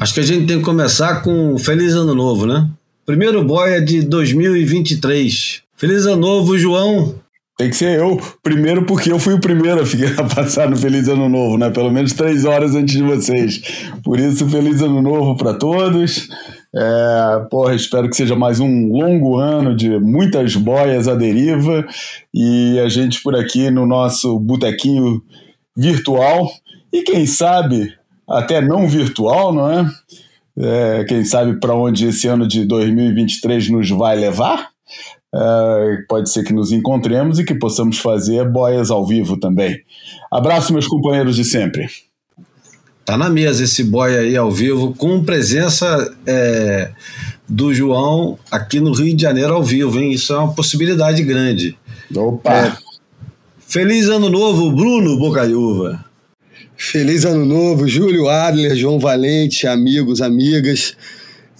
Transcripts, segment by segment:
Acho que a gente tem que começar com Feliz Ano Novo, né? Primeiro boia de 2023. Feliz Ano Novo, João. Tem que ser eu, primeiro porque eu fui o primeiro a, passar no Feliz Ano Novo, né? Pelo menos três horas antes de vocês. Por isso, Feliz Ano Novo para todos. É, porra, espero que seja mais um longo ano de muitas boias à deriva e a gente por aqui no nosso botequinho virtual e quem sabe até não virtual, não é? é quem sabe para onde esse ano de 2023 nos vai levar? É, pode ser que nos encontremos e que possamos fazer boias ao vivo também. Abraço, meus companheiros de sempre. Tá na mesa esse boia aí ao vivo, com presença é, do João aqui no Rio de Janeiro ao vivo, hein? Isso é uma possibilidade grande. Opa! É, feliz ano novo, Bruno Bocaiúva. Feliz ano novo, Júlio Adler, João Valente, amigos, amigas.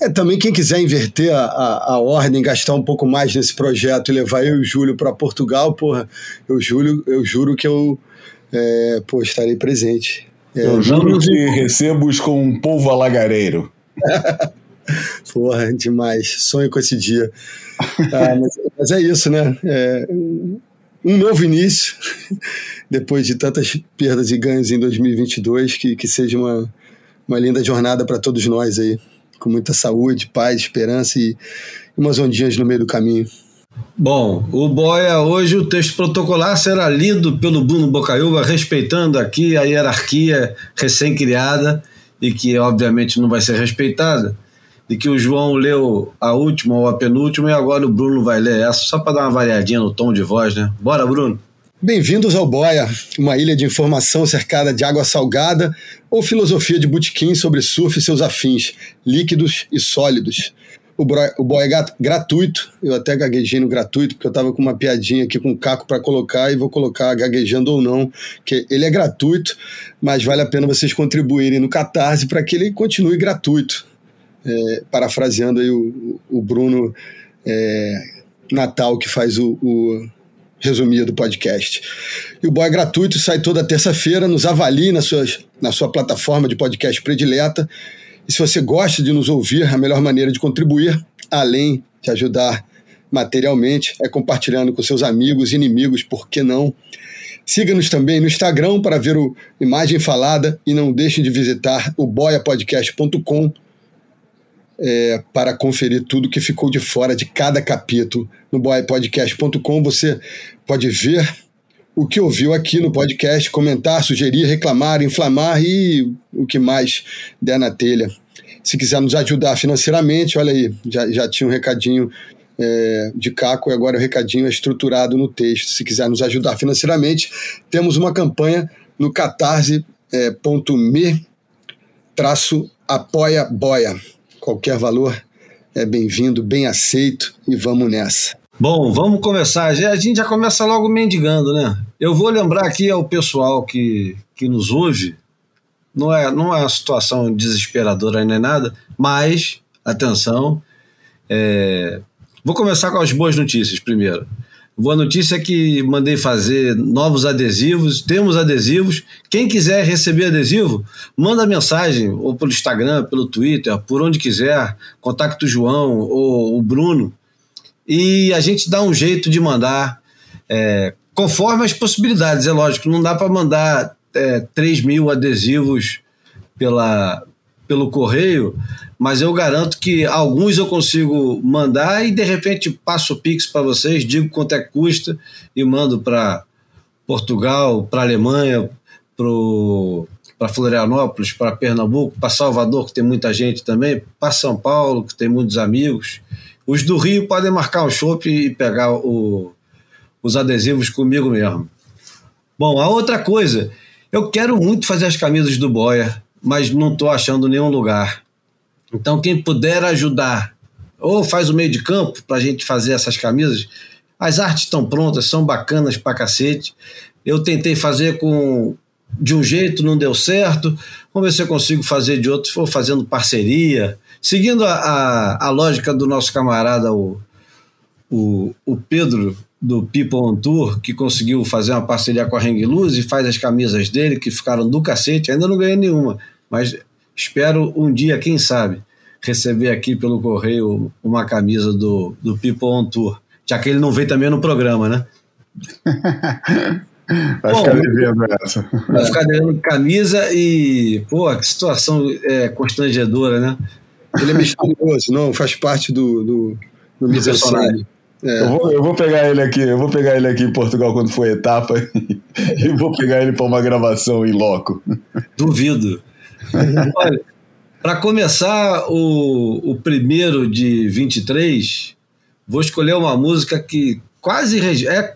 É, também quem quiser inverter a, a, a, ordem, gastar um pouco mais nesse projeto e levar eu e o Júlio para Portugal, porra, eu, Júlio, eu juro que eu é, pô, estarei presente. É, eu juro que recebo-os com um povo alagareiro. porra, demais. Sonho com esse dia. Ah, mas, mas, é isso, né? É, um novo início, depois de tantas perdas e ganhos em 2022, que, que seja uma, uma linda jornada para todos nós aí, com muita saúde, paz, esperança e umas ondinhas no meio do caminho. Bom, o Boia, hoje o texto protocolar será lido pelo Bruno Bocaiúva, respeitando aqui a hierarquia recém-criada e que obviamente não vai ser respeitada de que o João leu a última ou a penúltima e agora o Bruno vai ler essa, só para dar uma variadinha no tom de voz, né? Bora, Bruno! Bem-vindos ao Boia, uma ilha de informação cercada de água salgada ou filosofia de butiquim sobre surf e seus afins, líquidos e sólidos. O, o Boia é gratuito, eu até gaguejei no gratuito, porque eu estava com uma piadinha aqui com o Caco para colocar e vou colocar gaguejando ou não, que ele é gratuito, mas vale a pena vocês contribuírem no Catarse para que ele continue gratuito é, parafraseando aí o, o Bruno é, Natal, que faz o, o resumido do podcast. E o Boy é gratuito, sai toda terça-feira, nos avalie na sua, na sua plataforma de podcast predileta. E se você gosta de nos ouvir, a melhor maneira de contribuir, além de ajudar materialmente, é compartilhando com seus amigos e inimigos, por que não? Siga-nos também no Instagram para ver o Imagem Falada e não deixem de visitar o boiapodcast.com é, para conferir tudo que ficou de fora de cada capítulo. No boypodcast.com você pode ver o que ouviu aqui no podcast, comentar, sugerir, reclamar, inflamar e o que mais der na telha. Se quiser nos ajudar financeiramente, olha aí, já, já tinha um recadinho é, de Caco e agora o recadinho é estruturado no texto. Se quiser nos ajudar financeiramente, temos uma campanha no catarse.me é, traço apoia boia. Qualquer valor é bem-vindo, bem aceito e vamos nessa. Bom, vamos começar. A gente já começa logo mendigando, né? Eu vou lembrar aqui ao pessoal que, que nos ouve, não é, não é uma situação desesperadora nem nada, mas, atenção, é, vou começar com as boas notícias primeiro. Boa notícia é que mandei fazer novos adesivos, temos adesivos. Quem quiser receber adesivo, manda mensagem, ou pelo Instagram, pelo Twitter, por onde quiser, contacta o João ou o Bruno, e a gente dá um jeito de mandar, é, conforme as possibilidades, é lógico, não dá para mandar é, 3 mil adesivos pela, pelo correio, mas eu garanto que alguns eu consigo mandar e de repente passo o Pix para vocês, digo quanto é que custa e mando para Portugal, para Alemanha, para Florianópolis, para Pernambuco, para Salvador, que tem muita gente também, para São Paulo, que tem muitos amigos. Os do Rio podem marcar o shopping e pegar o, os adesivos comigo mesmo. Bom, a outra coisa, eu quero muito fazer as camisas do Boia, mas não estou achando nenhum lugar. Então, quem puder ajudar, ou faz o meio de campo para a gente fazer essas camisas. As artes estão prontas, são bacanas pra cacete. Eu tentei fazer com de um jeito, não deu certo. Vamos ver se eu consigo fazer de outro, for fazendo parceria. Seguindo a, a, a lógica do nosso camarada, o, o, o Pedro, do People on Tour, que conseguiu fazer uma parceria com a Hang Luz e faz as camisas dele, que ficaram do cacete. Ainda não ganhei nenhuma, mas Espero um dia, quem sabe, receber aqui pelo correio uma camisa do, do People on Tour, já que ele não veio também no programa, né? Vai Bom, ficar devendo essa. Vai ficar devendo camisa e, pô, que situação é, constrangedora, né? Ele é misterioso, não, faz parte do, do, do personagem. É. Eu, vou, eu vou pegar ele aqui, eu vou pegar ele aqui em Portugal quando for etapa e vou pegar ele para uma gravação em loco. Duvido. Olha, para começar o, o primeiro de 23, vou escolher uma música que quase é,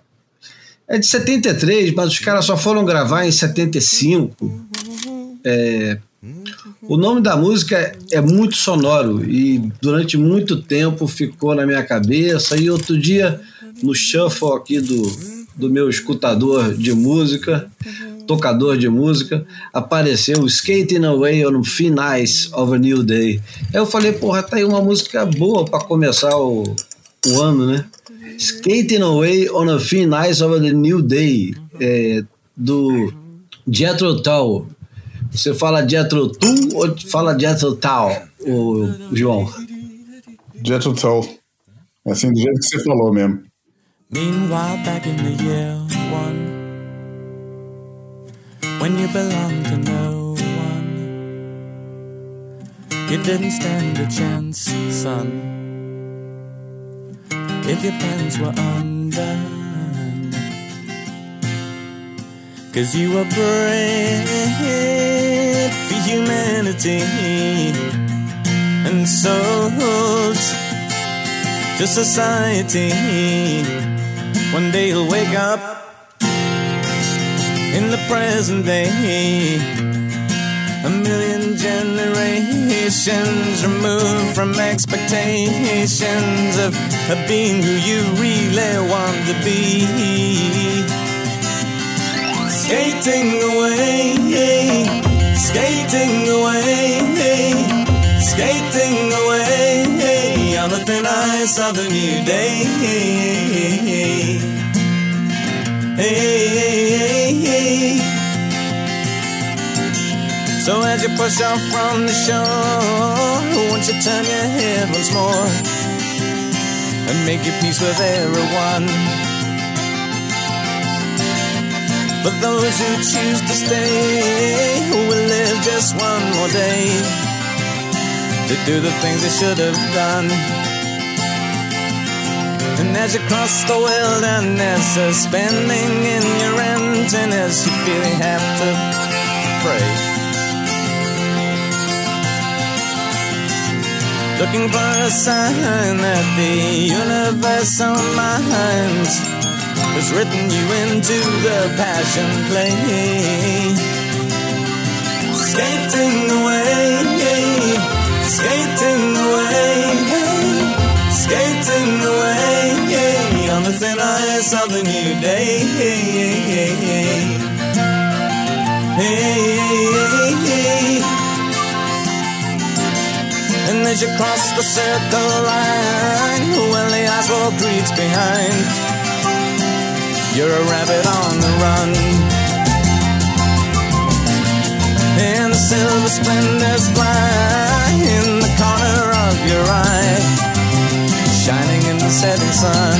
é de 73, mas os caras só foram gravar em 75. É, o nome da música é muito sonoro e durante muito tempo ficou na minha cabeça. E outro dia, no shuffle aqui do, do meu escutador de música, tocador de música, apareceu Skating Away on Thin Ice of a New Day. Aí eu falei, porra, tá aí uma música boa para começar o, o ano, né? Skating Away on a Thin of a New Day, é, do Jethro Tull. Você fala Jethro Tull ou fala Jethro Tull, o João? Jethro Tull. Assim, do jeito que você falou mesmo. Meanwhile, back in the year one, when you belong to no one, you didn't stand a chance, son. If your pants were undone. Cause you were bred for humanity and sold to society. One day you'll wake up in the present day. A million generations removed from expectations of, of being who you really want to be skating away, skating away, skating away on the thin ice of the new day. So as you push off from the shore, won't you turn your head once more and make your peace with everyone? For those who choose to stay, who will live just one more day to do the things they should have done. And as you cross the wilderness, suspending in your emptiness, you feel you have to pray. Looking for a sign that the universal mind has written you into the passion play. Skating away, skating away, skating away on the thin ice of the new day. Hey, and as you cross the circle line, when the asphalt creaks behind, you're a rabbit on the run. And the silver splendors fly in the corner of your eye, shining in the setting sun.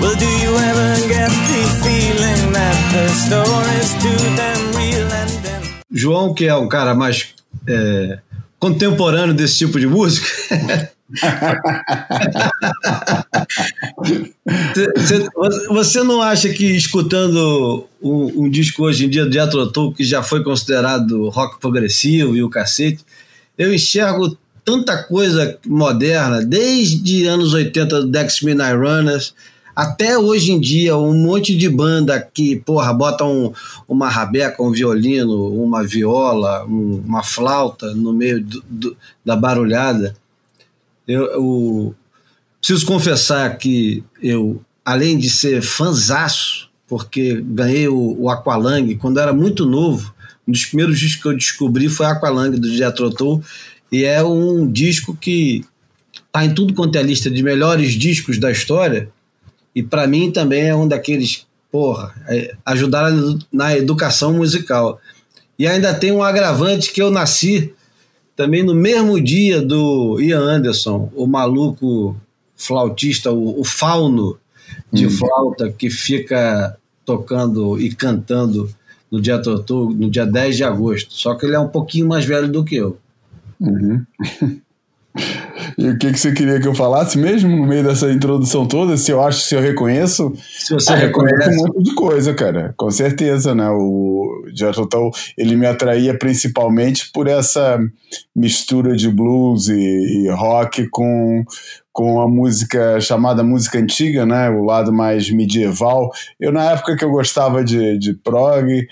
Well, do you ever get the feeling that the story's too damn real and then... João, que é um cara mais é, contemporâneo desse tipo de música, Você não acha que escutando um, um, disco hoje em dia do Jethro que já foi considerado rock progressivo e o cacete, eu enxergo tanta coisa moderna, desde anos 80 do Dex Midnight Runners, até hoje em dia, um monte de banda que, porra, bota um, uma rabeca, um violino, uma viola, um, uma flauta no meio do, do, da barulhada. Eu, eu, preciso confessar que eu, além de ser fanzaço, porque ganhei o, o Aqualung quando era muito novo, um dos primeiros discos que eu descobri foi Aqualung do Jethro Tull, e é um disco que tá em tudo quanto é lista de melhores discos da história, e para mim também é um daqueles, porra, é, ajudaram na educação musical. E ainda tem um agravante que eu nasci também no mesmo dia do Ian Anderson, o maluco flautista, o, o fauno de Hum. flauta que fica tocando e cantando no dia, no dia 10 de agosto. Só que ele é um pouquinho mais velho do que eu. E o que, que você queria que eu falasse mesmo no meio dessa introdução toda? Se eu acho, se eu reconheço? Se você Ah, reconheço reconhece. um monte de coisa, cara. Com certeza, né? O Jethro Tull, ele me atraía principalmente por essa mistura de blues e, e rock com, com a música chamada música antiga, né? O lado mais medieval. Eu, na época que eu gostava de, de prog,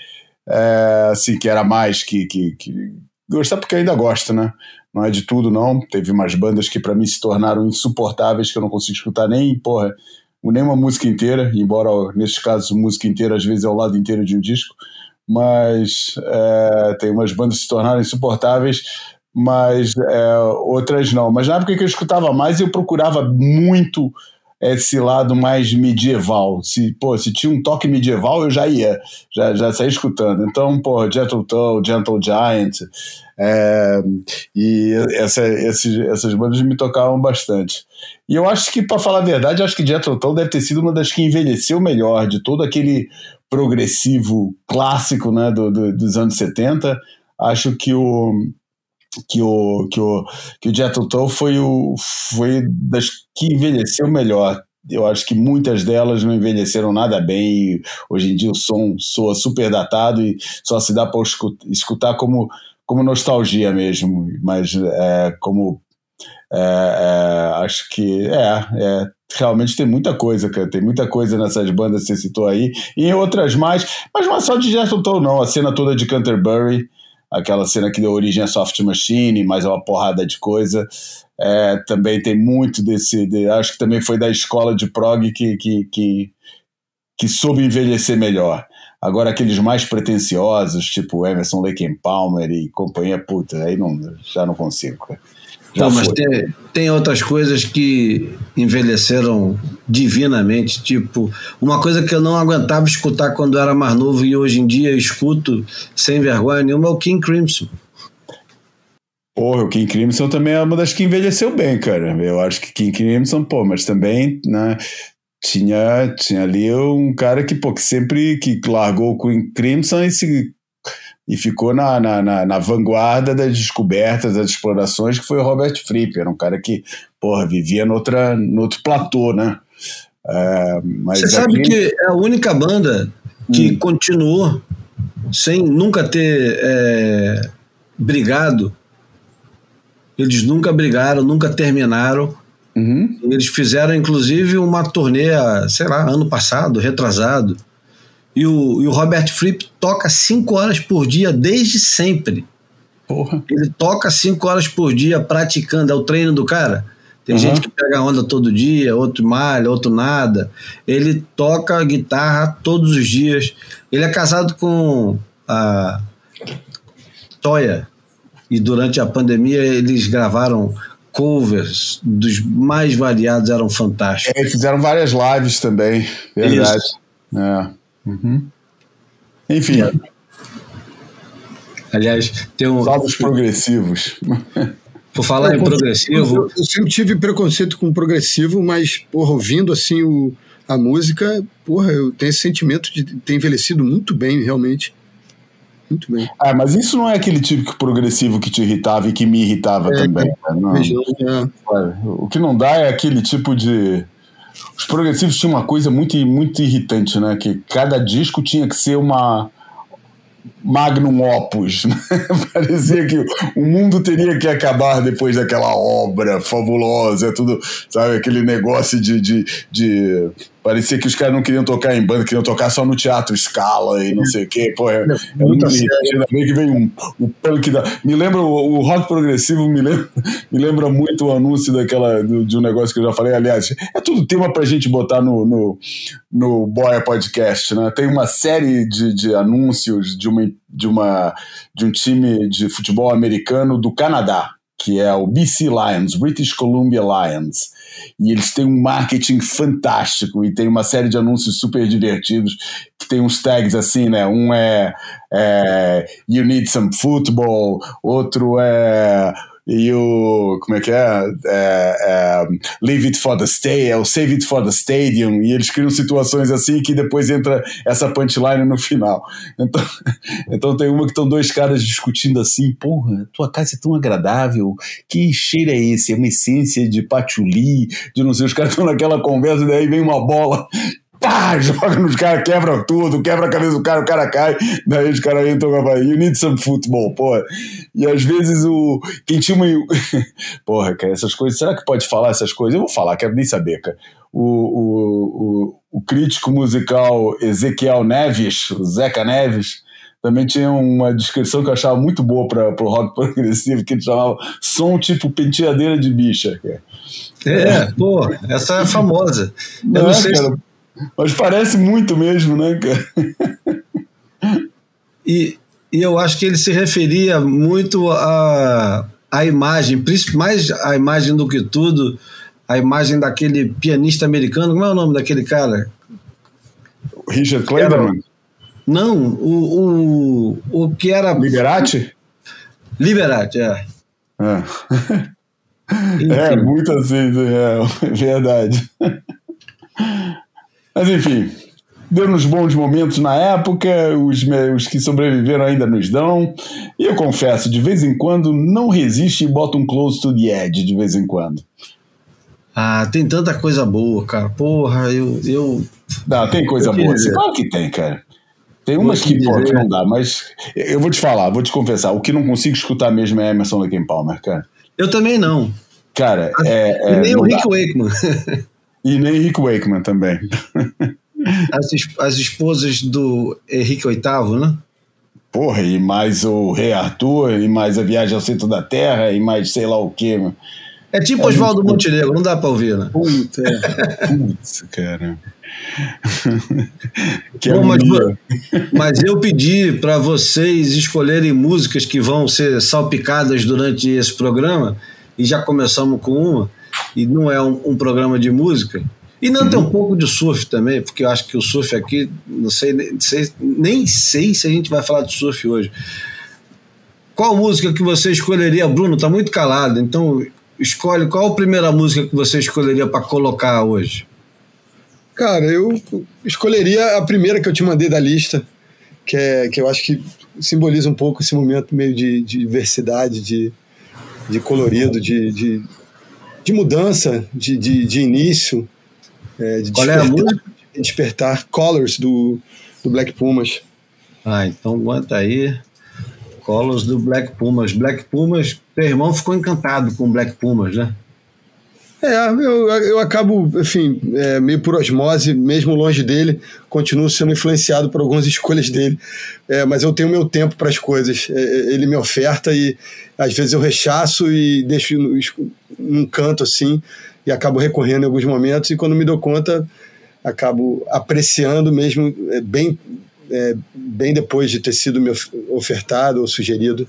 é, assim, que era mais que, que, que... Gostar porque ainda gosto, né? Não é de tudo, não. Teve umas bandas que para mim se tornaram insuportáveis, que eu não consigo escutar nem, porra, nem uma música inteira, embora neste caso música inteira às vezes é o lado inteiro de um disco, mas é, tem umas bandas que se tornaram insuportáveis, mas é, outras não. Mas na época que eu escutava mais, eu procurava muito esse lado mais medieval. Se, pô, se tinha um toque medieval, eu já ia, já, já saía escutando. Então, pô, Gentle Toe, Gentle Giant, é, e essa, esses, essas bandas me tocavam bastante. E eu acho que, para falar a verdade, acho que Jethro Tull deve ter sido uma das que envelheceu melhor de todo aquele progressivo clássico né, do, do- dos anos 70. Acho que o que o que o que o Jethro Tull foi o foi das que envelheceu melhor. Eu acho que muitas delas não envelheceram nada bem. Hoje em dia o som soa super datado e só se dá para escutar como como nostalgia mesmo, mas é, como é, é, acho que é, é, realmente tem muita coisa, cara. Tem muita coisa nessas bandas que você citou aí, e em outras mais, mas não é só de Jethro Tull, não. A cena toda de Canterbury, aquela cena que deu origem a Soft Machine, mais uma porrada de coisa. É, também tem muito desse. de- acho que também foi da escola de prog que, que, que, que soube envelhecer melhor. Agora, aqueles mais pretensiosos, tipo Emerson Lake Palmer e companhia, puta, aí não, já não consigo. cara. Já Não, mas foi. tem, tem outras coisas que envelheceram divinamente. Tipo, uma coisa que eu não aguentava escutar quando era mais novo e hoje em dia escuto sem vergonha nenhuma é o King Crimson. Porra, o King Crimson também é uma das que envelheceu bem, cara. Eu acho que King Crimson, pô, mas também, né, tinha, tinha ali um cara que, pô, que sempre que largou o King Crimson e, se, e ficou na, na, na, na vanguarda das descobertas, das explorações, que foi o Robert Fripp. Era um cara que, porra, vivia noutra, no outro platô, né? É, mas Você sabe aqui- que é a única banda que continuou sem nunca ter é, brigado. Eles nunca brigaram, nunca terminaram. Uhum. Eles fizeram, inclusive, uma turnê, sei lá, ano passado, retrasado. E o, e o Robert Fripp toca cinco horas por dia desde sempre. Porra. Ele toca cinco horas por dia praticando, é o treino do cara. Tem Uhum. gente que pega onda todo dia, outro malha, outro nada. Ele toca guitarra todos os dias. Ele é casado com a Toya. E durante a pandemia eles gravaram covers dos mais variados, eram fantásticos. É, fizeram várias lives também, verdade. É. Uhum. Enfim, Aliás, tem um. progressivos. Por falar em progressivo, Eu, eu sempre tive preconceito com progressivo, mas, porra, ouvindo assim o, a música, porra, eu tenho esse sentimento de ter envelhecido muito bem, realmente. Muito bem. Ah, mas isso não é aquele típico progressivo que te irritava e que me irritava também. cara, Não. Região, é. O que não dá é aquele tipo de. Os progressivos tinham uma coisa muito, muito irritante, né? Que cada disco tinha que ser uma. Magnum Opus. né? Parecia que o mundo teria que acabar depois daquela obra fabulosa, tudo, sabe? Aquele negócio de. de, de- Parecia que os caras não queriam tocar em banda, queriam tocar só no teatro Scala e não sei o quê. Pô, é, é muito. Ainda bem que veio um, o punk da. Me lembra o, o rock progressivo, me lembra, me lembra muito o anúncio daquela, do- de um negócio que eu já falei. Aliás, é tudo tema pra gente botar no, no, no Boia Podcast, né? Tem uma série de, de anúncios de, uma, de, uma, de um time de futebol americano do Canadá, que é o BC Lions, British Columbia Lions. E eles têm um marketing fantástico e tem uma série de anúncios super divertidos que tem uns tags assim, né? Um é, é You Need Some Football, outro é e o. Como é que é? é, é Leave It for the Stay, é o Save It for the Stadium, e eles criam situações assim que depois entra essa punchline no final. Então, então tem uma que estão dois caras discutindo assim: porra, tua casa é tão agradável, que cheiro é esse? É uma essência de patchouli, de não sei, os caras estão naquela conversa, e daí vem uma bola pá, joga nos caras, quebra tudo, quebra a cabeça do cara, o cara cai, daí os caras entram e falam, you need some football, porra. E às vezes o. Quem tinha uma. porra, cara, essas coisas. Será que pode falar essas coisas? Eu vou falar, quero nem saber, cara. O, o, o, o crítico musical Ezequiel Neves, o Zeca Neves, também tinha uma descrição que eu achava muito boa para o rock progressivo, que ele chamava som tipo penteadeira de bicha. Cara. É, pô, essa é famosa. Eu não, não é, sei cara, mas parece muito mesmo, né, cara? E, e eu acho que ele se referia muito à, à imagem, mais a imagem do que tudo, a imagem daquele pianista americano. Como é o nome daquele cara? Richard Clayderman? Não, o, o, o que era. Liberati? Liberati, é. É, é muito assim, é verdade. Mas enfim, deu-nos bons momentos na época, os, os que sobreviveram ainda nos dão. E eu confesso, de vez em quando não resiste e bota um close to the edge de vez em quando. Ah, tem tanta coisa boa, cara. Porra, eu. eu... Não, tem coisa boa. Dizer. Claro que tem, cara. Tem umas que, pô, que não dá, mas eu vou te falar, vou te confessar. O que não consigo escutar mesmo é Emerson Lake Palmer, cara. Eu também não. Cara, é. é e nem o Rick dá. Wakeman. E nem Rick Wakeman também. As, as esposas do Henrique VIII, né? Porra, e mais o Rei Arthur, e mais a Viagem ao Centro da Terra, e mais sei lá o quê. É tipo é Oswaldo muito... Montenegro, não dá pra ouvir, né? Puta, é. Putz, cara. que Bom, mas, mas eu pedi para vocês escolherem músicas que vão ser salpicadas durante esse programa, e já começamos com uma e não é um, um programa de música. E não uhum. tem um pouco de surf também, porque eu acho que o surf aqui, não sei, nem sei, nem sei se a gente vai falar de surf hoje. Qual música que você escolheria, Bruno? Tá muito calado, então escolhe qual a primeira música que você escolheria para colocar hoje? Cara, eu escolheria a primeira que eu te mandei da lista, que é que eu acho que simboliza um pouco esse momento meio de, de diversidade, de, de colorido, de, de de mudança, de, de, de início, é, de Qual despertar, é a música? despertar Colors do, do Black Pumas. Ah, então aguenta aí. Colors do Black Pumas. Black Pumas, teu irmão ficou encantado com Black Pumas, né? É, eu, eu acabo, enfim, é, meio por osmose, mesmo longe dele, continuo sendo influenciado por algumas escolhas dele. É, mas eu tenho meu tempo para as coisas. É, é, ele me oferta e às vezes eu rechaço e deixo num canto assim e acabo recorrendo em alguns momentos. E quando me dou conta, acabo apreciando mesmo é, bem, é, bem depois de ter sido me ofertado ou sugerido.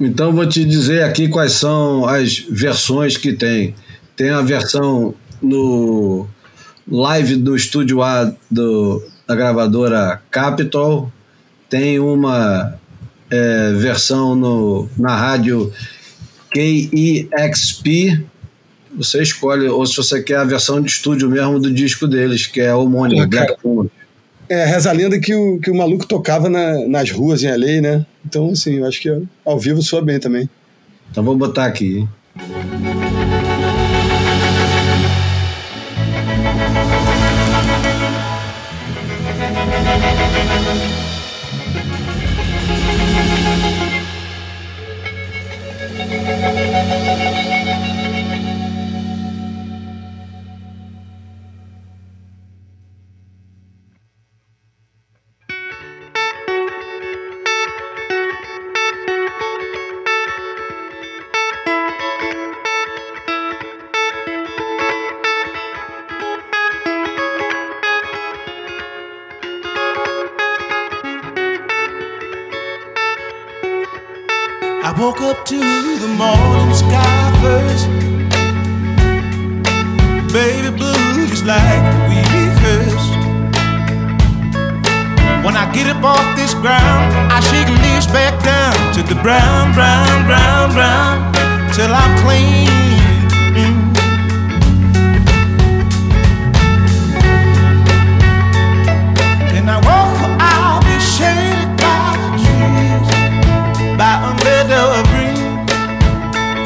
Então vou te dizer aqui quais são as versões que tem. Tem a versão no live do estúdio A do, da gravadora Capitol, tem uma é, versão no, na rádio KEXP. Você escolhe, ou se você quer a versão de estúdio mesmo do disco deles, que é homônimo, Black Pumas. É, reza a lenda que o, que o maluco tocava na, nas ruas em LA, né? Então, assim, eu acho que ao vivo soa bem também. Então vou botar aqui. Hein?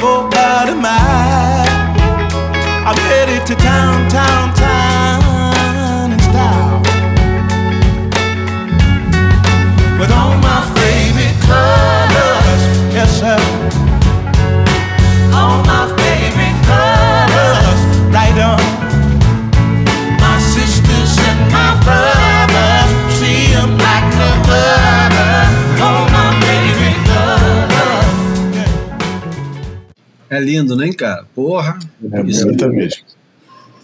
For oh, mile. I'm headed to town, town É lindo, né, cara? Porra. É bonita mesmo.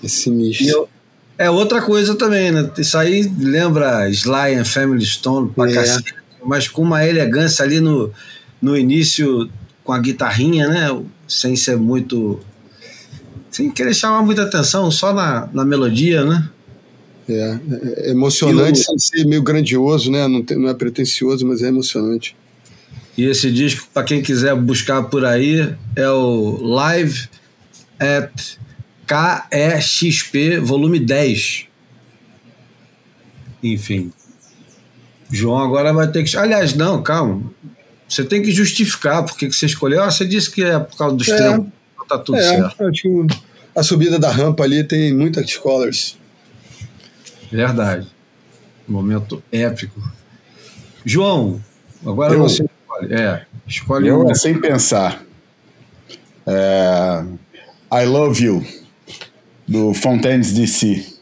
É sinistro. Eu- é outra coisa também, né? Isso aí lembra Sly and Family Stone pra É. cacete, mas com uma elegância ali no, no início, com a guitarrinha, né? Sem ser muito. Sem querer chamar muita atenção, só na, na melodia, né? É, é- é emocionante o- sem ser meio grandioso, né? Não, tem- não é pretencioso, mas é emocionante. E esse disco, para quem quiser buscar por aí, é o Live at KEXP, volume 10. Enfim. João agora vai ter que. Aliás, não, calma. Você tem que justificar por que você escolheu. Ah, você disse que é por causa dos É. tempos. Tá tudo é, certo. acho que a subida da rampa ali tem muitas scholars. Verdade. Momento épico. João, agora Eu? você escolhe. É, escolhe Eu um. sem pensar. É, I Love You, do Fontaines DC.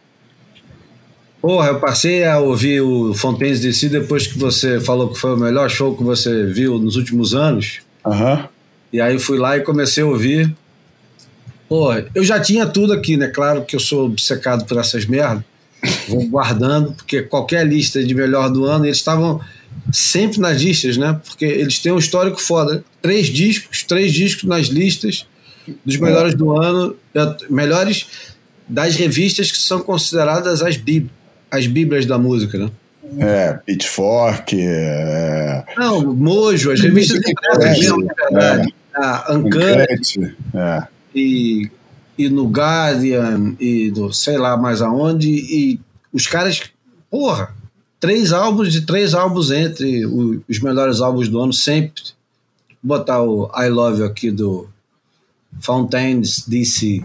Porra, eu passei a ouvir o Fontaines DC depois que você falou que foi o melhor show que você viu nos últimos anos. Aham. E aí fui lá e comecei a ouvir. Porra, eu já tinha tudo aqui, né? Claro que eu sou obcecado por essas merdas. Vou guardando, porque qualquer lista de melhor do ano, eles estavam sempre nas listas, né? Porque eles têm um histórico foda. Três discos, três discos nas listas dos melhores do ano, melhores das revistas que são consideradas as, bí as bíblias da música, né? É, Pitchfork, é, Não, Mojo, as revistas impressas É, mesmo, na verdade. A Uncut é. e, e no Guardian e no sei lá mais aonde. E os caras, porra, três álbuns e três álbuns entre os melhores álbuns do ano, sempre. Vou botar o I Love aqui do Fountains DC.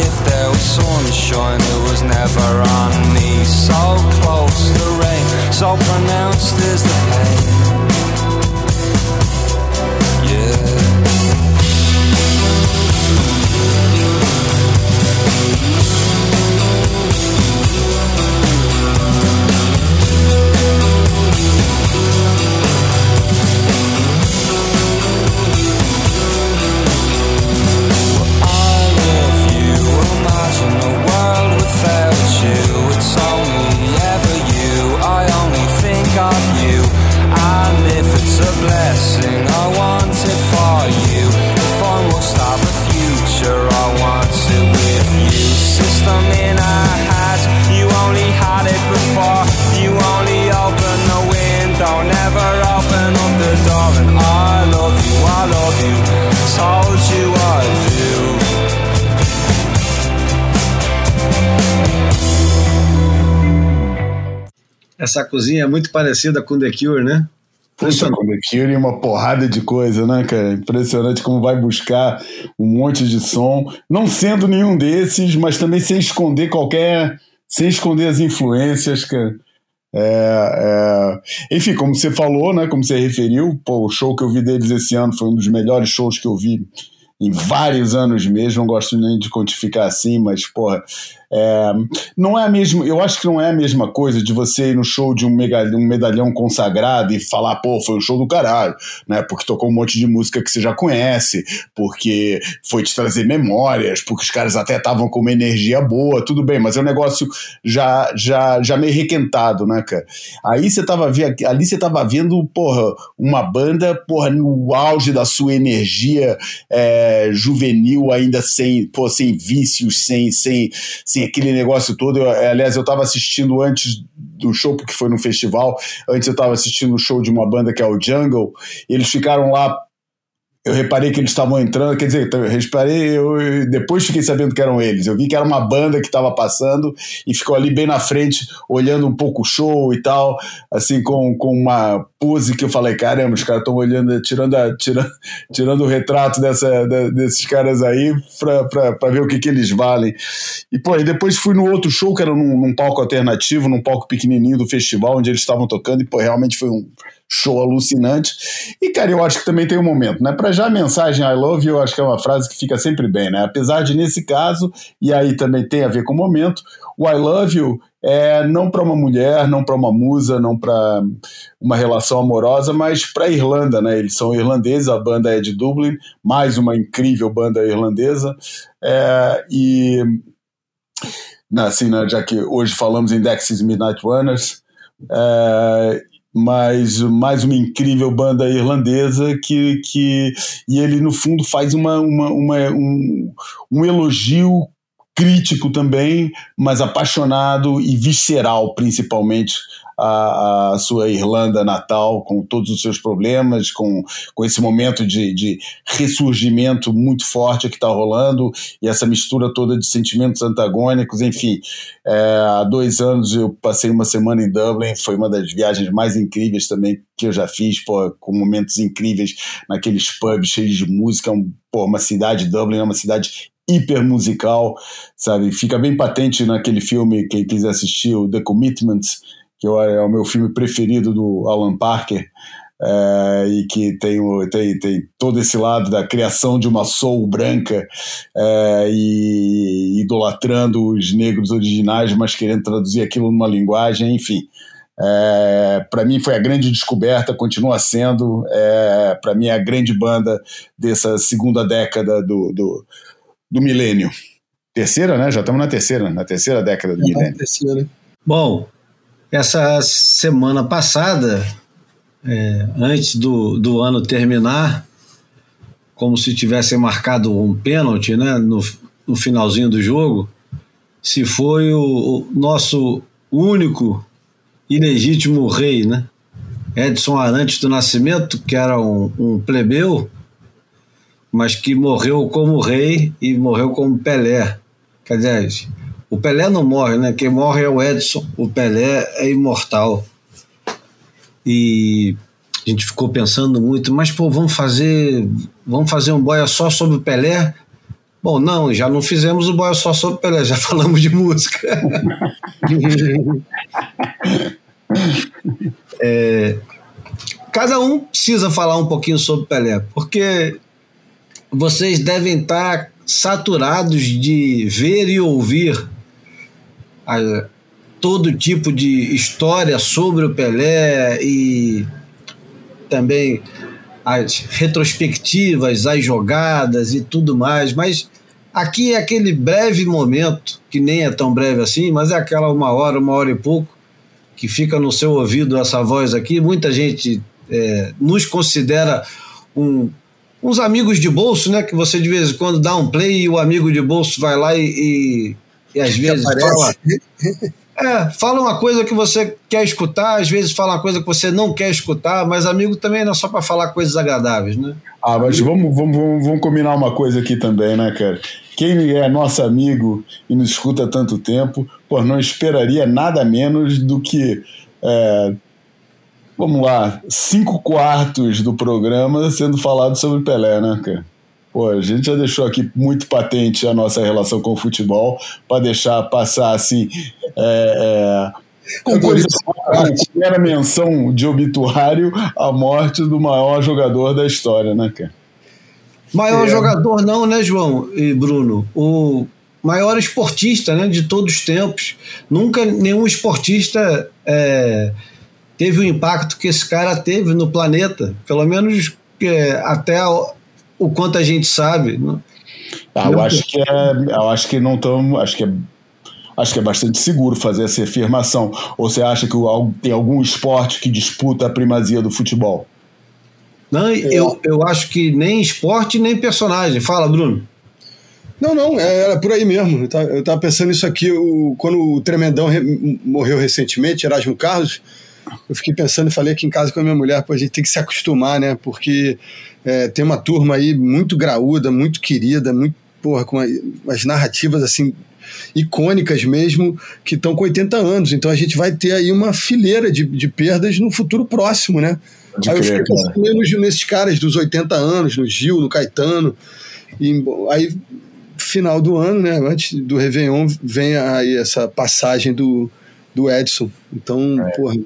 If there was sunshine, it was never on me. So close, the rain, so pronounced is the pain. Essa cozinha é muito parecida com The Cure, né? Puxa, com The Cure uma porrada de coisa, né, cara? Impressionante como vai buscar um monte de som, não sendo nenhum desses, mas também sem esconder qualquer. sem esconder as influências, cara. É, é... Enfim, como você falou, né? Como você referiu, pô, o show que eu vi deles esse ano foi um dos melhores shows que eu vi em vários anos mesmo. Não gosto nem de quantificar assim, mas, porra, é, não é a mesma, eu acho que não é a mesma coisa de você ir no show de um, medalhão, um medalhão consagrado e falar, pô, foi um show do caralho, né? Porque tocou um monte de música que você já conhece, porque foi te trazer memórias, porque os caras até estavam com uma energia boa, tudo bem, mas é um negócio já já, já meio requentado, né, cara? Aí você tava vendo, ali você tava vendo, porra, uma banda, porra, no auge da sua energia é, juvenil, ainda sem, pô, sem vícios, sem, sem, sem assim, aquele negócio todo. Eu, aliás, eu estava assistindo antes do show, porque foi no festival, antes eu estava assistindo o show de uma banda que é o Jungle, eles ficaram lá eu reparei que eles estavam entrando, quer dizer, eu reparei, eu depois fiquei sabendo que eram eles. Eu vi que era uma banda que estava passando e ficou ali bem na frente, olhando um pouco o show e tal, assim, com, com uma pose que eu falei: caramba, os caras estão olhando, tirando, a, tirando, tirando o retrato dessa, desses caras aí para ver o que, que eles valem. E, pô, e depois fui no outro show, que era num, num palco alternativo, num palco pequenininho do festival, onde eles estavam tocando, e, pô, realmente foi um show alucinante. E, cara, eu acho que também tem um momento, né? Para já a mensagem I love you, eu acho que é uma frase que fica sempre bem, né? Apesar de, nesse caso, e aí também tem a ver com o momento, o I love you é não para uma mulher, não para uma musa, não para uma relação amorosa, mas para a Irlanda, né? Eles são irlandeses, a banda é de Dublin, mais uma incrível banda irlandesa. É, e assim, né, já que hoje falamos em Dexys Midnight Runners, é, mas mais uma incrível banda irlandesa que, que e ele no fundo faz uma, uma, uma um, um elogio crítico também, mas apaixonado e visceral principalmente a, a, sua Irlanda natal, com todos os seus problemas, com, com esse momento de, de ressurgimento muito forte que está rolando e essa mistura toda de sentimentos antagônicos. Enfim, é, há dois anos eu passei uma semana em Dublin, foi uma das viagens mais incríveis também que eu já fiz, pô, com momentos incríveis naqueles pubs cheios de música. Um, pô, uma cidade, Dublin é uma cidade hiper musical, sabe? Fica bem patente naquele filme, quem quiser assistir, o The Commitments, que é o meu filme preferido do Alan Parker, é, e que tem, tem, tem todo esse lado da criação de uma soul branca é, e idolatrando os negros originais, mas querendo traduzir aquilo numa linguagem, enfim. É, para mim foi a grande descoberta, continua sendo, é, para mim é a grande banda dessa segunda década do, do, do milênio. Terceira, né? Já estamos na terceira, na terceira década do Já milênio. Terceira. Bom, essa semana passada, é, antes do, do ano terminar, como se tivesse marcado um pênalti né, no, no finalzinho do jogo, se foi o, o nosso único ilegítimo rei, né? Edson Arantes do Nascimento, que era um, um, plebeu, mas que morreu como rei e morreu como Pelé. Quer dizer, o Pelé não morre, né? Quem morre é o Edson. O Pelé é imortal. E a gente ficou pensando muito, mas pô, vamos fazer, vamos fazer um boia só sobre o Pelé? Bom, não, já não fizemos o boia só sobre o Pelé, já falamos de música. é, cada um precisa falar um pouquinho sobre o Pelé, porque vocês devem estar saturados de ver e ouvir a, todo tipo de história sobre o Pelé e também as retrospectivas, as jogadas e tudo mais, mas aqui é aquele breve momento, que nem é tão breve assim, mas é aquela uma hora, uma hora e pouco, que fica no seu ouvido essa voz aqui. Muita gente é, nos considera um, uns amigos de bolso, né? Que você de vez em quando dá um play e o amigo de bolso vai lá e, e e às vezes fala. É, fala uma coisa que você quer escutar, às vezes fala uma coisa que você não quer escutar, mas amigo também não é só para falar coisas agradáveis, né? Ah, mas vamos, vamos, vamos, vamos combinar uma coisa aqui também, né, cara? Quem é nosso amigo e nos escuta há tanto tempo, pô, não esperaria nada menos do que é, vamos lá, cinco quartos do programa sendo falado sobre Pelé, né, cara? Pô, a gente já deixou aqui muito patente a nossa relação com o futebol, para deixar passar assim. É, é, com coisa era menção de obituário a morte do maior jogador da história, né, cara? Maior é. jogador não, né, João e Bruno? O maior esportista né, de todos os tempos. Nunca nenhum esportista é, teve o impacto que esse cara teve no planeta, pelo menos é, até o, quanto a gente sabe. Né? Ah, eu acho que é, eu acho que não estamos, acho que é acho que é bastante seguro fazer essa afirmação. Ou você acha que tem algum esporte que disputa a primazia do futebol? Não, eu, eu acho que nem esporte nem personagem. Fala, Bruno. Não, não, é, era por aí mesmo. Eu estava pensando isso aqui, o, quando o Tremendão re, morreu recentemente, Erasmo Carlos, eu fiquei pensando e falei aqui em casa com a minha mulher, pô, a gente tem que se acostumar, né? Porque é, tem uma turma aí muito graúda, muito querida, muito, porra, com as narrativas assim icônicas mesmo, que estão com 80 anos. Então a gente vai ter aí uma fileira de, de perdas no futuro próximo, né? De aí eu fiquei pensando nos, nesses caras dos 80 anos, no Gil, no Caetano. E aí, final do ano, né? Antes do Réveillon, vem aí essa passagem do, do Edson. Então, é. porra.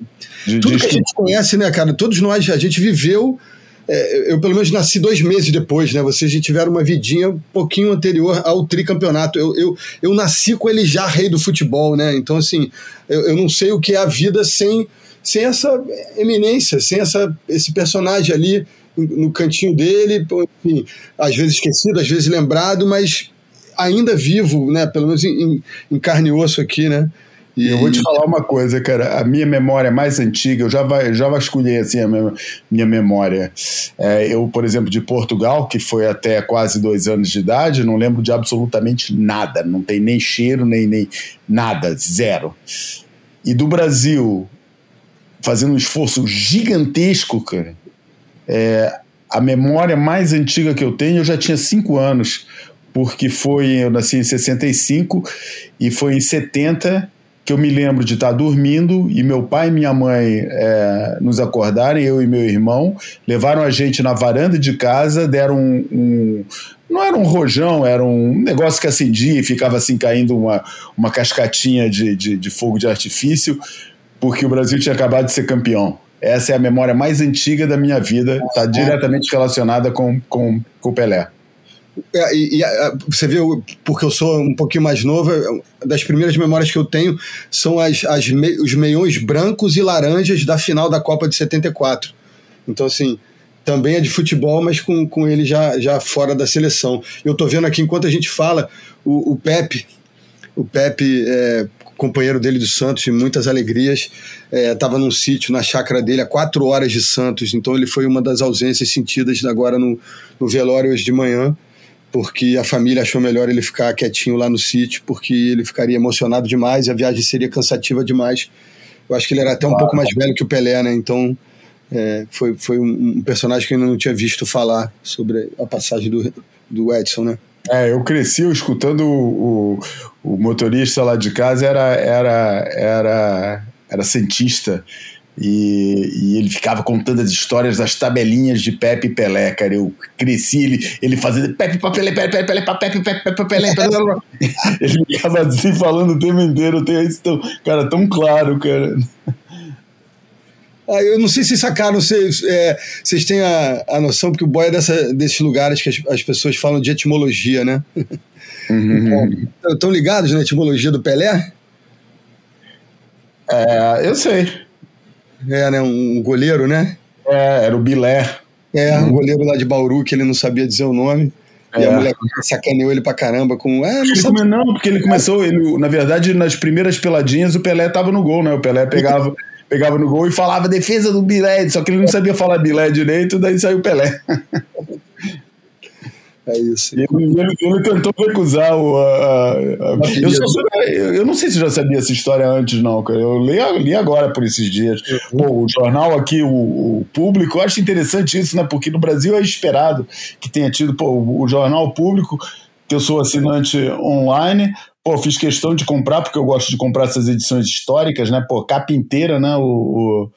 tudo que a gente conhece, né, cara? Todos nós, a gente viveu é, eu pelo menos nasci dois meses depois, né? Vocês já tiveram uma vidinha um pouquinho anterior ao tricampeonato. Eu, eu, eu nasci com ele já rei do futebol, né? Então, assim, eu, eu não sei o que é a vida sem, sem essa eminência, sem essa, esse personagem ali no cantinho dele, enfim, às vezes esquecido, às vezes lembrado, mas ainda vivo, né? Pelo menos em, em carne e osso aqui, né? E eu vou te falar uma coisa, cara. A minha memória mais antiga, eu já, já vasculhei assim a minha, minha memória. É, eu, por exemplo, de Portugal, que foi até quase dois anos de idade, não lembro de absolutamente nada. Não tem nem cheiro, nem, nem nada, zero. E do Brasil, fazendo um esforço gigantesco, cara. É, a memória mais antiga que eu tenho, eu já tinha cinco anos, porque foi, eu nasci em 65 e foi em 70 que eu me lembro de estar dormindo e meu pai e minha mãe é, nos acordarem, eu e meu irmão, levaram a gente na varanda de casa, deram um, um não era um rojão, era um negócio que acendia e ficava assim caindo uma, uma cascatinha de, de, de fogo de artifício, porque o Brasil tinha acabado de ser campeão. Essa é a memória mais antiga da minha vida, está diretamente relacionada com, com, com o Pelé. É, e, e, você viu, porque eu sou um pouquinho mais novo, é, das primeiras memórias que eu tenho são as, as me, os meiões brancos e laranjas da final da Copa de 74. Então, assim, também é de futebol, mas com, com ele já, já fora da seleção. Eu tô vendo aqui, enquanto a gente fala, o, o Pepe, o Pepe, é, companheiro dele do Santos, de muitas alegrias, estava é, num sítio na chácara dele a quatro horas de Santos, então ele foi uma das ausências sentidas agora no, no velório hoje de manhã porque a família achou melhor ele ficar quietinho lá no sítio, porque ele ficaria emocionado demais e a viagem seria cansativa demais. Eu acho que ele era até um pouco mais velho que o Pelé, né? Então é, foi, foi um, personagem que eu ainda não tinha visto falar sobre a passagem do, do Edson, né? É, eu cresci escutando o, o, o motorista lá de casa, era, era, era, era cientista. E, e, ele ficava contando as histórias das tabelinhas de Pepe e Pelé, cara. Eu cresci ele, ele fazendo Pepe, Pelé, Pepe, Pelé, Pelé, Pepe, Pepe, Pelé, Pelé. ele ficava assim falando o tempo inteiro. Eu tenho isso tão, cara, tão claro, cara. Ah, eu não sei se sacaram, vocês, é, vocês têm a, a noção, porque o boy é dessa, desses lugares que as, as pessoas falam de etimologia, né? Uhum. Estão ligados na etimologia do Pelé? É, eu sei. É, né? Um goleiro, né? É, era o Bilé. É, um goleiro lá de Bauru que ele não sabia dizer o nome. É. E a mulher sacaneou ele pra caramba com. Ah, não, come... não, porque ele começou, ele, na verdade, nas primeiras peladinhas, o Pelé tava no gol, né? O Pelé pegava, pegava no gol e falava defesa do Bilé, só que ele não sabia falar Bilé direito, daí saiu o Pelé. É isso. Ele, ele, ele tentou recusar o. A, a, eu, só, eu, não sei se já sabia essa história antes, não, cara. Eu li, li agora por esses dias. Uhum. Pô, o jornal aqui, o, o, público, eu acho interessante isso, né? Porque no Brasil é esperado que tenha tido pô, o, o jornal público, que eu sou assinante online. Pô, fiz questão de comprar, porque eu gosto de comprar essas edições históricas, né? Pô, capa inteira, né? O,